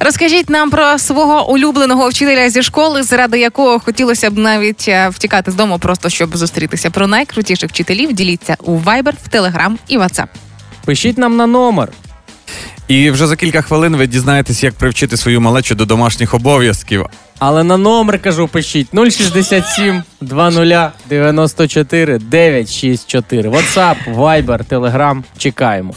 Speaker 5: Розкажіть нам про свого улюбленого вчителя зі школи, заради якого хотілося б навіть е, втікати з дому, просто щоб зустрітися. Про найкрутіших вчителів діліться у Viber, в Telegram і WhatsApp.
Speaker 4: Пишіть нам на номер.
Speaker 3: І вже за кілька хвилин ви дізнаєтесь, як привчити свою малечу до домашніх обов'язків.
Speaker 4: Але на номер кажу, пишіть 067 20 94 964. WhatsApp, Viber, Telegram. Чекаємо.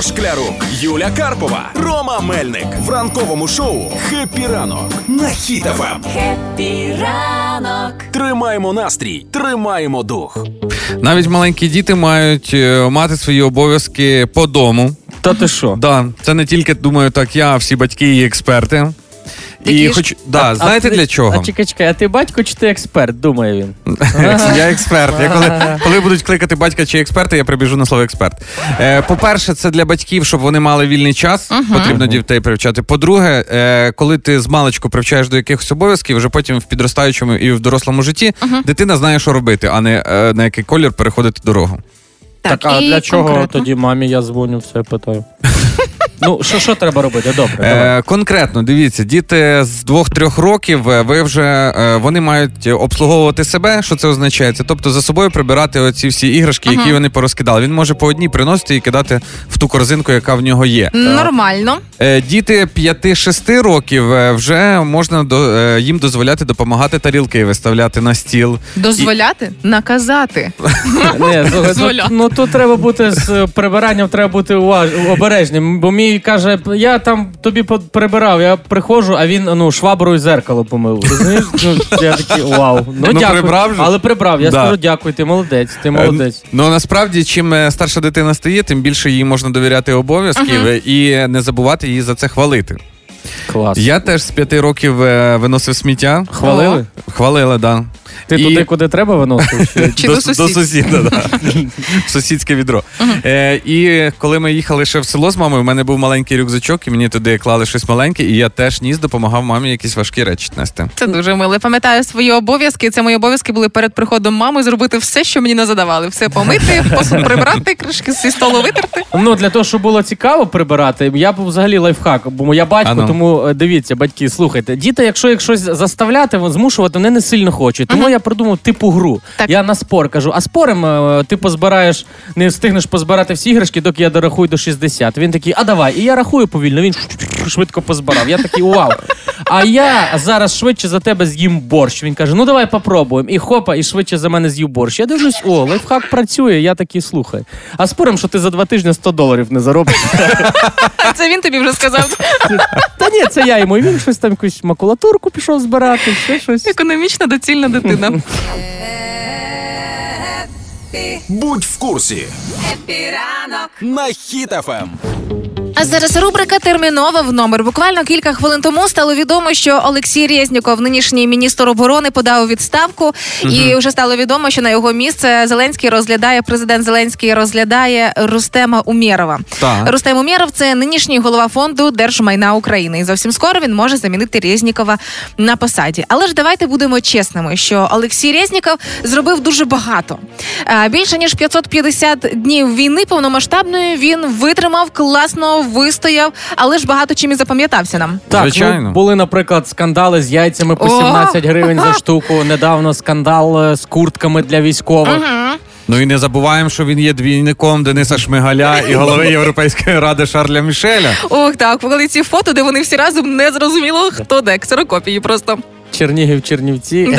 Speaker 2: Ігор Шклярук, Юля Карпова, Рома Мельник в ранковому шоу «Happy ранок» на Хіт-FM. Тримаємо настрій, тримаємо дух.
Speaker 3: Навіть маленькі діти мають е, мати свої обов'язки по дому.
Speaker 4: Та ти що?
Speaker 3: Да, це не тільки думаю, так я, а всі батьки і експерти. І
Speaker 5: ж-
Speaker 3: хоч да, знаєте
Speaker 4: ти-
Speaker 3: для чого?
Speaker 4: А чекай, чекай, а ти батько чи ти експерт? Думає він.
Speaker 3: Я експерт. Я коли, коли будуть кликати батька чи експерта, я прибіжу на слово експерт. Е, по-перше, це для батьків, щоб вони мали вільний час. Потрібно дітей привчати. По-друге, е, коли ти з маличку привчаєш до якихось обов'язків, вже потім в підростаючому і в дорослому житті дитина знає, що робити, а не е, на який колір переходити дорогу.
Speaker 4: Так, а
Speaker 5: і
Speaker 4: для чого
Speaker 5: конкретно.
Speaker 4: тоді мамі я дзвоню, все питаю. Ну, що, що треба робити? Добре.
Speaker 3: Е, конкретно, дивіться, діти з 2-3 років, е, ви вже е, вони мають обслуговувати себе. Що це означає? Це тобто за собою прибирати оці всі іграшки, які вони порозкидали. Він може по одній приносити і кидати в ту корзинку, яка в нього є.
Speaker 5: Нормально.
Speaker 3: Е, Діти 5-6 років е, вже можна до, е, їм дозволяти допомагати тарілки виставляти на стіл.
Speaker 5: Дозволяти? Наказати.
Speaker 4: Ні, слухай,
Speaker 5: Дозволяти.
Speaker 4: ну тут треба бути з прибиранням, треба бути уваж... обережним. Бо мій каже, я там тобі по- прибирав, я приходжу, а він ну шваброю зеркало помив. Розумієш? Ну, я такий вау. Ну,
Speaker 3: Ну,
Speaker 4: дякую.
Speaker 3: прибрав же.
Speaker 4: Але прибрав. Я
Speaker 3: Да.
Speaker 4: скажу дякую, ти молодець, ти
Speaker 3: Е,
Speaker 4: молодець.
Speaker 3: Ну насправді, чим е, старша дитина стає, тим більше їй можна довіряти обов'язків е, і не забувати її за це хвалити.
Speaker 4: Клас.
Speaker 3: Я теж з п'яти років е, виносив сміття.
Speaker 4: Хвалили?
Speaker 3: Хвалили, да.
Speaker 4: Ти
Speaker 3: І-
Speaker 4: туди, куди треба виносив? Чи-
Speaker 5: до
Speaker 3: сусіда, да. сусідське відро. Е, і коли ми їхали ще в село з мамою, в мене був маленький рюкзачок, і мені туди клали щось маленьке, і я теж ніс, допомагав мамі якісь важкі речі нести.
Speaker 5: Це дуже мило. Пам'ятаю свої обов'язки. Це мої обов'язки були перед приходом мами зробити все, що мені не задавали. Все помити, посуд прибрати, кришки зі столу витерти.
Speaker 4: Ну, для того, щоб було цікаво прибирати, я б взагалі лайфхак, бо я батько,
Speaker 3: Ану.
Speaker 4: Тому е, дивіться, батьки, слухайте, діти, якщо їх щось заставляти, змушувати, вони не сильно хочуть. Тому я придумав типу гру.
Speaker 5: Так.
Speaker 4: Я на спор кажу, а спорим е, ти позбираєш, не встигнеш позбирати всі іграшки, доки я дорахую до 60. Він такий, а давай. І я рахую повільно, він швидко позбирав. Я такий, вау. А я зараз швидше за тебе з'їм борщ. Він каже: ну давай попробуємо. І хопа, і швидше за мене з'їв борщ. Я дивлюсь, о, лайфхак працює, я такий слухай. А спорим, що ти за два тижні 100 доларів не заробиш.
Speaker 5: Це він тобі вже сказав.
Speaker 4: Та ні, це я йому. І він щось там якусь макулатурку пішов збирати, ще щось.
Speaker 5: Економічна доцільна дитина.
Speaker 2: Будь в курсі
Speaker 1: Happy
Speaker 2: ранок. на Хіт-FM.
Speaker 5: А зараз рубрика термінова в номер. Буквально кілька хвилин тому стало відомо, що Олексій Резніков, нинішній міністр оборони, подав відставку, і вже стало відомо, що на його місце Зеленський розглядає президент Зеленський розглядає Рустема Умєрова.
Speaker 3: Так.
Speaker 5: Рустем Умєров – це нинішній голова фонду держмайна України. І зовсім скоро він може замінити Резнікова на посаді. Але ж давайте будемо чесними, що Олексій Резніков зробив дуже багато. Більше ніж 550 днів війни повномасштабної він витримав класно, вистояв, але ж багато чим і запам'ятався нам.
Speaker 4: Так,
Speaker 3: Звичайно.
Speaker 4: Ну, були, наприклад, скандали з яйцями по
Speaker 5: О!
Speaker 4: 17 гривень за штуку. Недавно скандал е, з куртками для військових.
Speaker 3: Ну і не забуваємо, що він є двійником Дениса Шмигаля і голови Європейської ради Шарля Мішеля.
Speaker 5: Ох, так, коли ці фото, де вони всі разом не зрозуміло, хто де ксерокопії просто.
Speaker 4: Чернігів, Чернівці.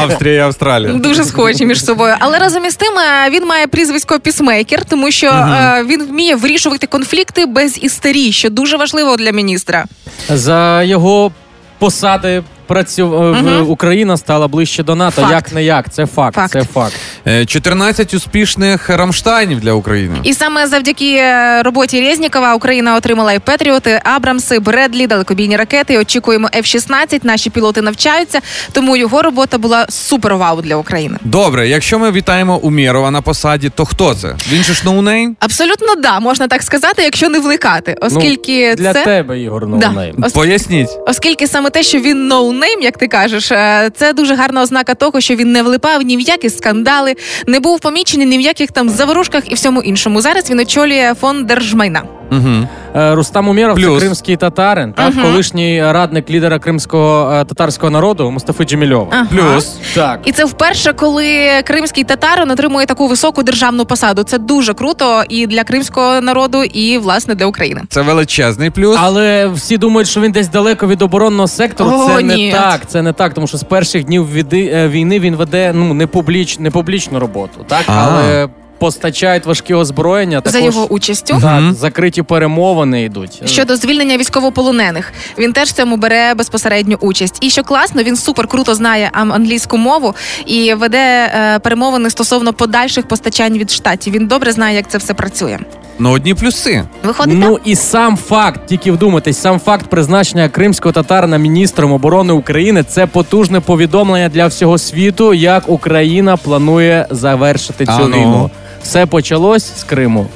Speaker 3: Австрія і Австралія.
Speaker 5: Дуже схожі між собою. Але разом із тим е, він має прізвисько пісмейкер, тому що е, він вміє вирішувати конфлікти без істерії, що дуже важливо для міністра.
Speaker 4: За його посади працю... е, в- Україна стала ближче до НАТО.
Speaker 5: Факт.
Speaker 4: Як не як, це факт.
Speaker 5: Факт.
Speaker 4: Це факт.
Speaker 3: Е, 14 успішних рамштайнів для України.
Speaker 5: І саме завдяки е, роботі Резнікова Україна отримала і Петріоти, Абрамси, Бредлі, далекобійні ракети. Очікуємо F-16, Наші пілоти навчаються. Тому його робота була супер вау для України.
Speaker 3: Добре, якщо ми вітаємо Умєрова на посаді, то хто це? Він же ж no name?
Speaker 5: Абсолютно да, можна так сказати, якщо не вникати, оскільки
Speaker 4: ну, для
Speaker 5: це
Speaker 4: тебе, Ігор,
Speaker 5: Да.
Speaker 4: no name.
Speaker 5: Ос-
Speaker 3: Поясніть.
Speaker 5: Оскільки саме те, що він no name, як ти кажеш, е, це дуже гарна ознака того, що він не влипав ні в які скандали, не був помічений ні в яких там заворушках і всьому іншому. Зараз він очолює фонд держмайна.
Speaker 3: Угу.
Speaker 4: Рустам Умєров це кримський татарин, так, колишній радник лідера кримського е, татарського народу Мустафи Джемільова.
Speaker 5: Ага.
Speaker 3: Плюс.
Speaker 4: Так.
Speaker 5: І це вперше, коли кримський татарин отримує таку високу державну посаду. Це дуже круто і для кримського народу, і власне для України.
Speaker 3: Це величезний плюс.
Speaker 4: Але всі думають, що він десь далеко від оборонного сектору.
Speaker 5: О,
Speaker 4: це не так. Це не так, тому що з перших днів е, війни він веде ну не публіч, не публічну роботу, так
Speaker 3: А.
Speaker 4: але постачають важкі озброєння. Також
Speaker 5: За його участю.
Speaker 4: так, закриті перемовини йдуть.
Speaker 5: Щодо звільнення військовополонених, він теж в цьому бере безпосередню участь. І що класно, він супер круто знає ам- англійську мову і веде е, перемовини стосовно подальших постачань від штатів. Він добре знає, як це все працює.
Speaker 3: Ну, одні плюси.
Speaker 5: Виходить,
Speaker 4: Ну і сам факт, тільки вдумайтесь, сам факт призначення кримського татарина міністром оборони України це потужне повідомлення для всього світу, як Україна планує завершити цю
Speaker 3: ну.
Speaker 4: війну. Все почалось з Криму.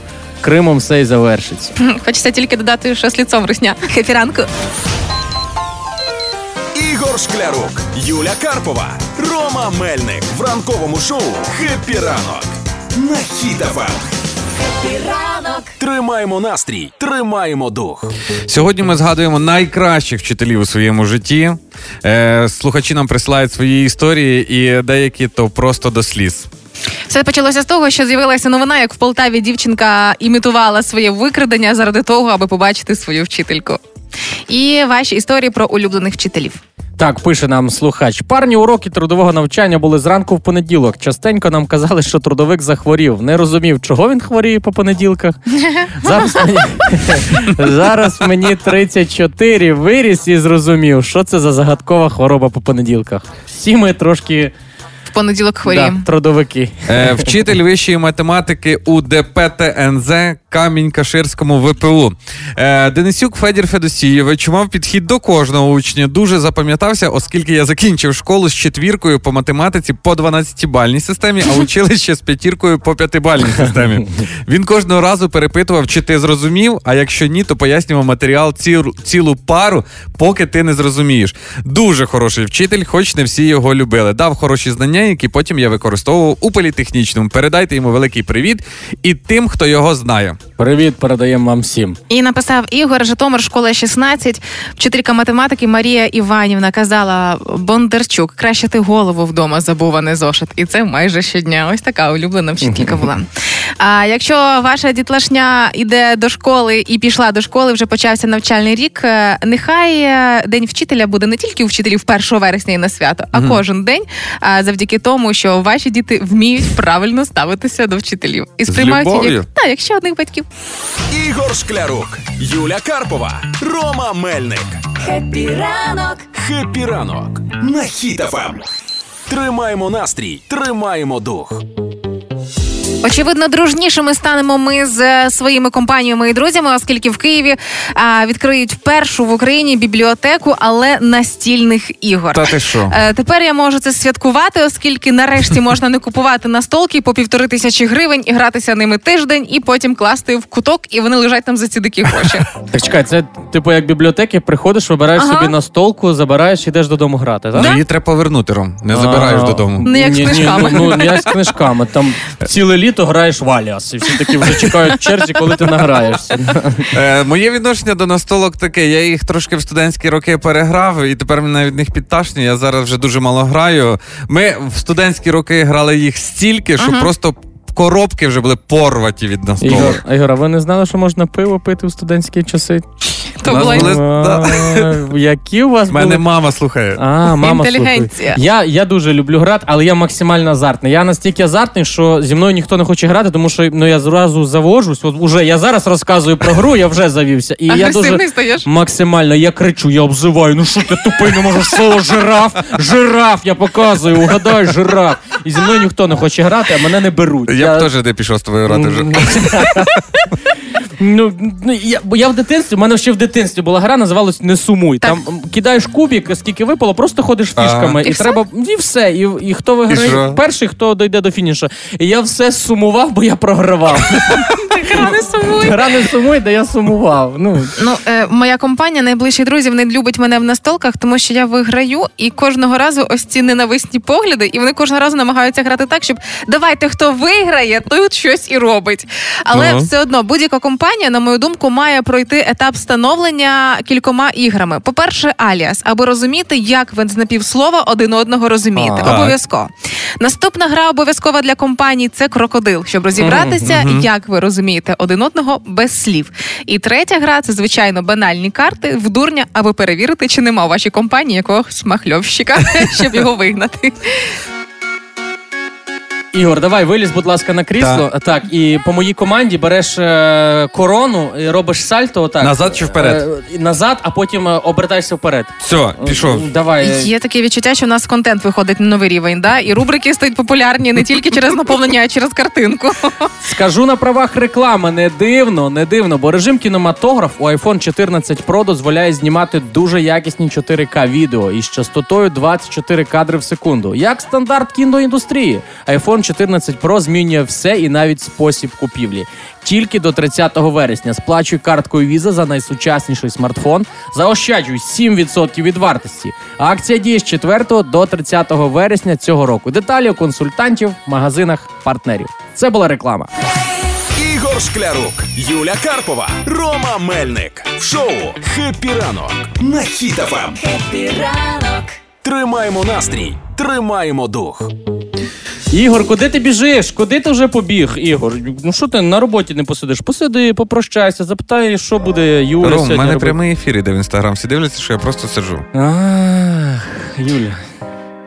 Speaker 4: Кримом все і завершиться.
Speaker 5: Хочеться тільки додати, що з ліцом русня. Хеппі ранок.
Speaker 2: Ігор Шклярук, Юля Карпова, Рома Мельник в ранковому шоу «Хеппі ранок» на Хіт-ФМ. Тримаємо настрій, тримаємо дух.
Speaker 3: Сьогодні ми згадуємо найкращих вчителів у своєму житті. Е, слухачі нам присилають свої історії, і деякі то просто до сліз.
Speaker 5: Все почалося з того, що з'явилася новина, як в Полтаві дівчинка імітувала своє викрадення заради того, аби побачити свою вчительку. І ваші історії про улюблених вчителів.
Speaker 4: Так, пише нам слухач. Парні уроки трудового навчання були зранку в понеділок. Частенько нам казали, що трудовик захворів. Не розумів, чого він хворіє по понеділках. Зараз мені, зараз мені 34, виріс і зрозумів, що це за загадкова хвороба по понеділках. Всі ми трошки
Speaker 5: Понеділок
Speaker 4: да, трудовики.
Speaker 3: Е, вчитель вищої математики у ДПТНЗ Камінь-Каширському ВПУ. Е, Денисюк Федір Федосійович мав підхід до кожного учня. Дуже запам'ятався, оскільки я закінчив школу з четвіркою по математиці по 12-бальній системі, а училище з п'ятіркою по 5-бальній системі. Він кожного разу перепитував, чи ти зрозумів, а якщо ні, то пояснював матеріал цілу, цілу пару, поки ти не зрозумієш. Дуже хороший вчитель, хоч не всі його любили. Дав хороші знання, які потім я використовував у політехнічному. Передайте йому великий привіт і тим, хто його знає.
Speaker 4: Привіт, передаємо вам всім.
Speaker 5: І написав Ігор Житомир, школа 16. Вчителька математики Марія Іванівна казала: Бондарчук, краще ти голову вдома забув, а не зошит. І це майже щодня. Ось така улюблена вчителька була. А якщо ваша дітлашня іде до школи і пішла до школи, вже почався навчальний рік. е, Нехай е, день вчителя буде не тільки у вчителів 1 вересня і на свято, а кожен день, а, завдяки тому, що ваші діти вміють правильно ставитися до вчителів і сприймають їх
Speaker 3: любов'ю?
Speaker 5: так, як рідних батьків.
Speaker 2: Ігор Шклярук, Юля Карпова, Рома Мельник.
Speaker 1: Хеппі ранок!
Speaker 2: Хеппі ранок на Хіт-ФМ. Тримаємо настрій, тримаємо дух.
Speaker 5: Очевидно, дружнішими станемо ми з е, своїми компаніями і друзями, оскільки в Києві а, відкриють першу в Україні бібліотеку, але настільних ігор.
Speaker 3: Та ти що?
Speaker 5: Е, Тепер я можу це святкувати, оскільки нарешті можна не купувати настолки по півтори тисячі гривень і гратися ними тиждень, і потім класти в куток, і вони лежать там за ці дикі гроші.
Speaker 4: Так чекай, це типу як бібліотеки, приходиш, вибираєш
Speaker 5: Ага.
Speaker 4: собі настолку, забираєш, ідеш додому грати, так?
Speaker 3: Її треба повернути, Ром. Не забираєш
Speaker 4: А,
Speaker 3: додому.
Speaker 5: Не як з
Speaker 4: ні, ні,
Speaker 5: книжками.
Speaker 4: Ну, ну, не як з книжками. Там ціле літо граєш в Аліас, і всі такі вже чекають в черзі, коли ти награєшся.
Speaker 3: Е, моє відношення до настолок таке. Я їх трошки в студентські роки переграв, і тепер мене від них підташні. Я зараз вже дуже мало граю. Ми в студентські роки грали їх стільки, що просто коробки вже були порваті від настолок.
Speaker 4: Ігор, Ігор, а ви не знали, що можна пиво пити в студентські часи?
Speaker 5: То
Speaker 3: У
Speaker 5: була
Speaker 4: Які у вас
Speaker 3: В мене мама слухає.
Speaker 4: А, мама
Speaker 5: Інтелігенція.
Speaker 4: слухає. Я, я дуже люблю грати, але я максимально азартний. Я настільки азартний, що зі мною ніхто не хоче грати, тому що ну, я зразу завожусь. От уже я зараз розказую про гру, я вже завівся. І я дуже
Speaker 5: стаєш.
Speaker 4: максимально я кричу, я обзиваю. Ну що ти тупий, не можеш слово жираф? Жираф, я показую, угадай, жираф. І зі мною ніхто не хоче грати, а мене не беруть.
Speaker 3: Я б теж не пішов з тобою грати вже.
Speaker 4: Ну, ну я, бо я в дитинстві, у мене ще в дитинстві була гра, називалась Не сумуй.
Speaker 5: Так.
Speaker 4: Там кидаєш кубік, скільки випало, просто ходиш фішками.
Speaker 5: І
Speaker 4: І,
Speaker 5: все?
Speaker 4: треба. І все. І, і хто виграє
Speaker 3: що?
Speaker 4: перший, хто дойде до фінішу. І я все сумував, бо я програвав.
Speaker 5: Гра не сумуй.
Speaker 4: Гра не сумуй, де я сумував. Ну,
Speaker 5: Ну, е, моя компанія найближчі друзі вони любить мене в настолках, тому що я виграю, і кожного разу ось ці ненависні погляди, і вони кожного разу намагаються грати так, щоб давайте хто виграє, той щось і робить. Але
Speaker 3: Ага.
Speaker 5: все одно будь-яка компанія, на мою думку, має пройти етап становлення кількома іграми. По-перше, аліас, аби розуміти, як ви з напівслова один одного розумієте.
Speaker 4: А.
Speaker 3: Так.
Speaker 5: Обов'язково. Наступна гра обов'язкова для компаній це крокодил, щоб розібратися, як ви розумієте один одного без слів. І третя гра це звичайно банальні карти в дурня, аби перевірити, чи нема у вашій компанії якогось махльовщика, щоб його вигнати.
Speaker 4: Ігор, давай виліз, будь ласка, на крісло. Так, і по моїй команді береш е, корону і робиш сальто. Отак.
Speaker 3: Назад чи вперед?
Speaker 4: Е, назад, а потім е, обертаєшся вперед.
Speaker 3: Все, пішов.
Speaker 4: Давай.
Speaker 5: Є таке відчуття, що у нас контент виходить на новий рівень, да? і рубрики стають популярні не тільки через наповнення, а й через картинку.
Speaker 4: Скажу на правах реклами, не дивно, не дивно, бо режим кінематограф у iPhone 14 Pro дозволяє знімати дуже якісні 4К відео із частотою 24 кадри в секунду. Як стандарт кіноіндустрії. iPhone 14 Pro змінює все і навіть спосіб купівлі. Тільки до 30 вересня сплачуй карткою Visa за найсучасніший смартфон, заощаджуй 7% від вартості. Акція діє з 4 до 30 вересня цього року. Деталі у консультантів, магазинах, партнерів. Це була реклама.
Speaker 2: Ігор Шклярук, Юля Карпова, Рома Мельник. В шоу «Хеппі ранок» на Хіт-ФМ.
Speaker 1: Хеппі ранок.
Speaker 2: Тримаємо настрій, тримаємо дух.
Speaker 4: Ігор, куди ти біжиш? Куди ти вже побіг, Ігор? Ну що ти на роботі не посидиш? Посиди, попрощайся, запитай, що буде Юля
Speaker 3: Ром, у мене
Speaker 4: робити.
Speaker 3: прямий ефір іде в інстаграм. Всі дивляться, що я просто сиджу.
Speaker 4: Ах, Юля.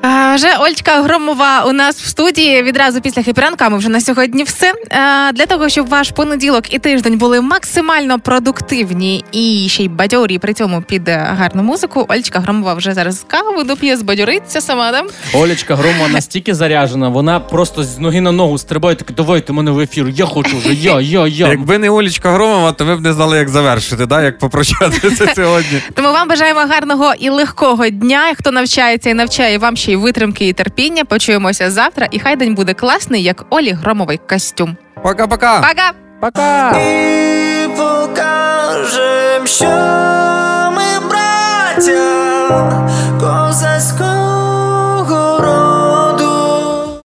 Speaker 5: А, вже Ольчка Громова у нас в студії відразу після хепіранка. Ми вже на сьогодні все. А, для того, щоб ваш понеділок і тиждень були максимально продуктивні і ще й бадьорі, при цьому під е, гарну музику. Ольчка Громова вже зараз каву доп'є, збадьориться сама. Да?
Speaker 4: Олечка Громова настільки заряжена, вона просто з ноги на ногу стрибає, так давайте мене в ефір, я хочу вже, я, я, я.
Speaker 3: Якби не Олічка Громова, то ви б не знали, як завершити, да? як попрощатися сьогодні.
Speaker 5: Тому вам бажаємо гарного і легкого дня. Хто навчається і навчає вам ще й витримки і терпіння. Почуємося завтра, і хай день буде класний, як Олі Громовий костюм.
Speaker 3: Пока-пока.
Speaker 5: Пока!
Speaker 4: Пока!
Speaker 9: І покажем, що ми браття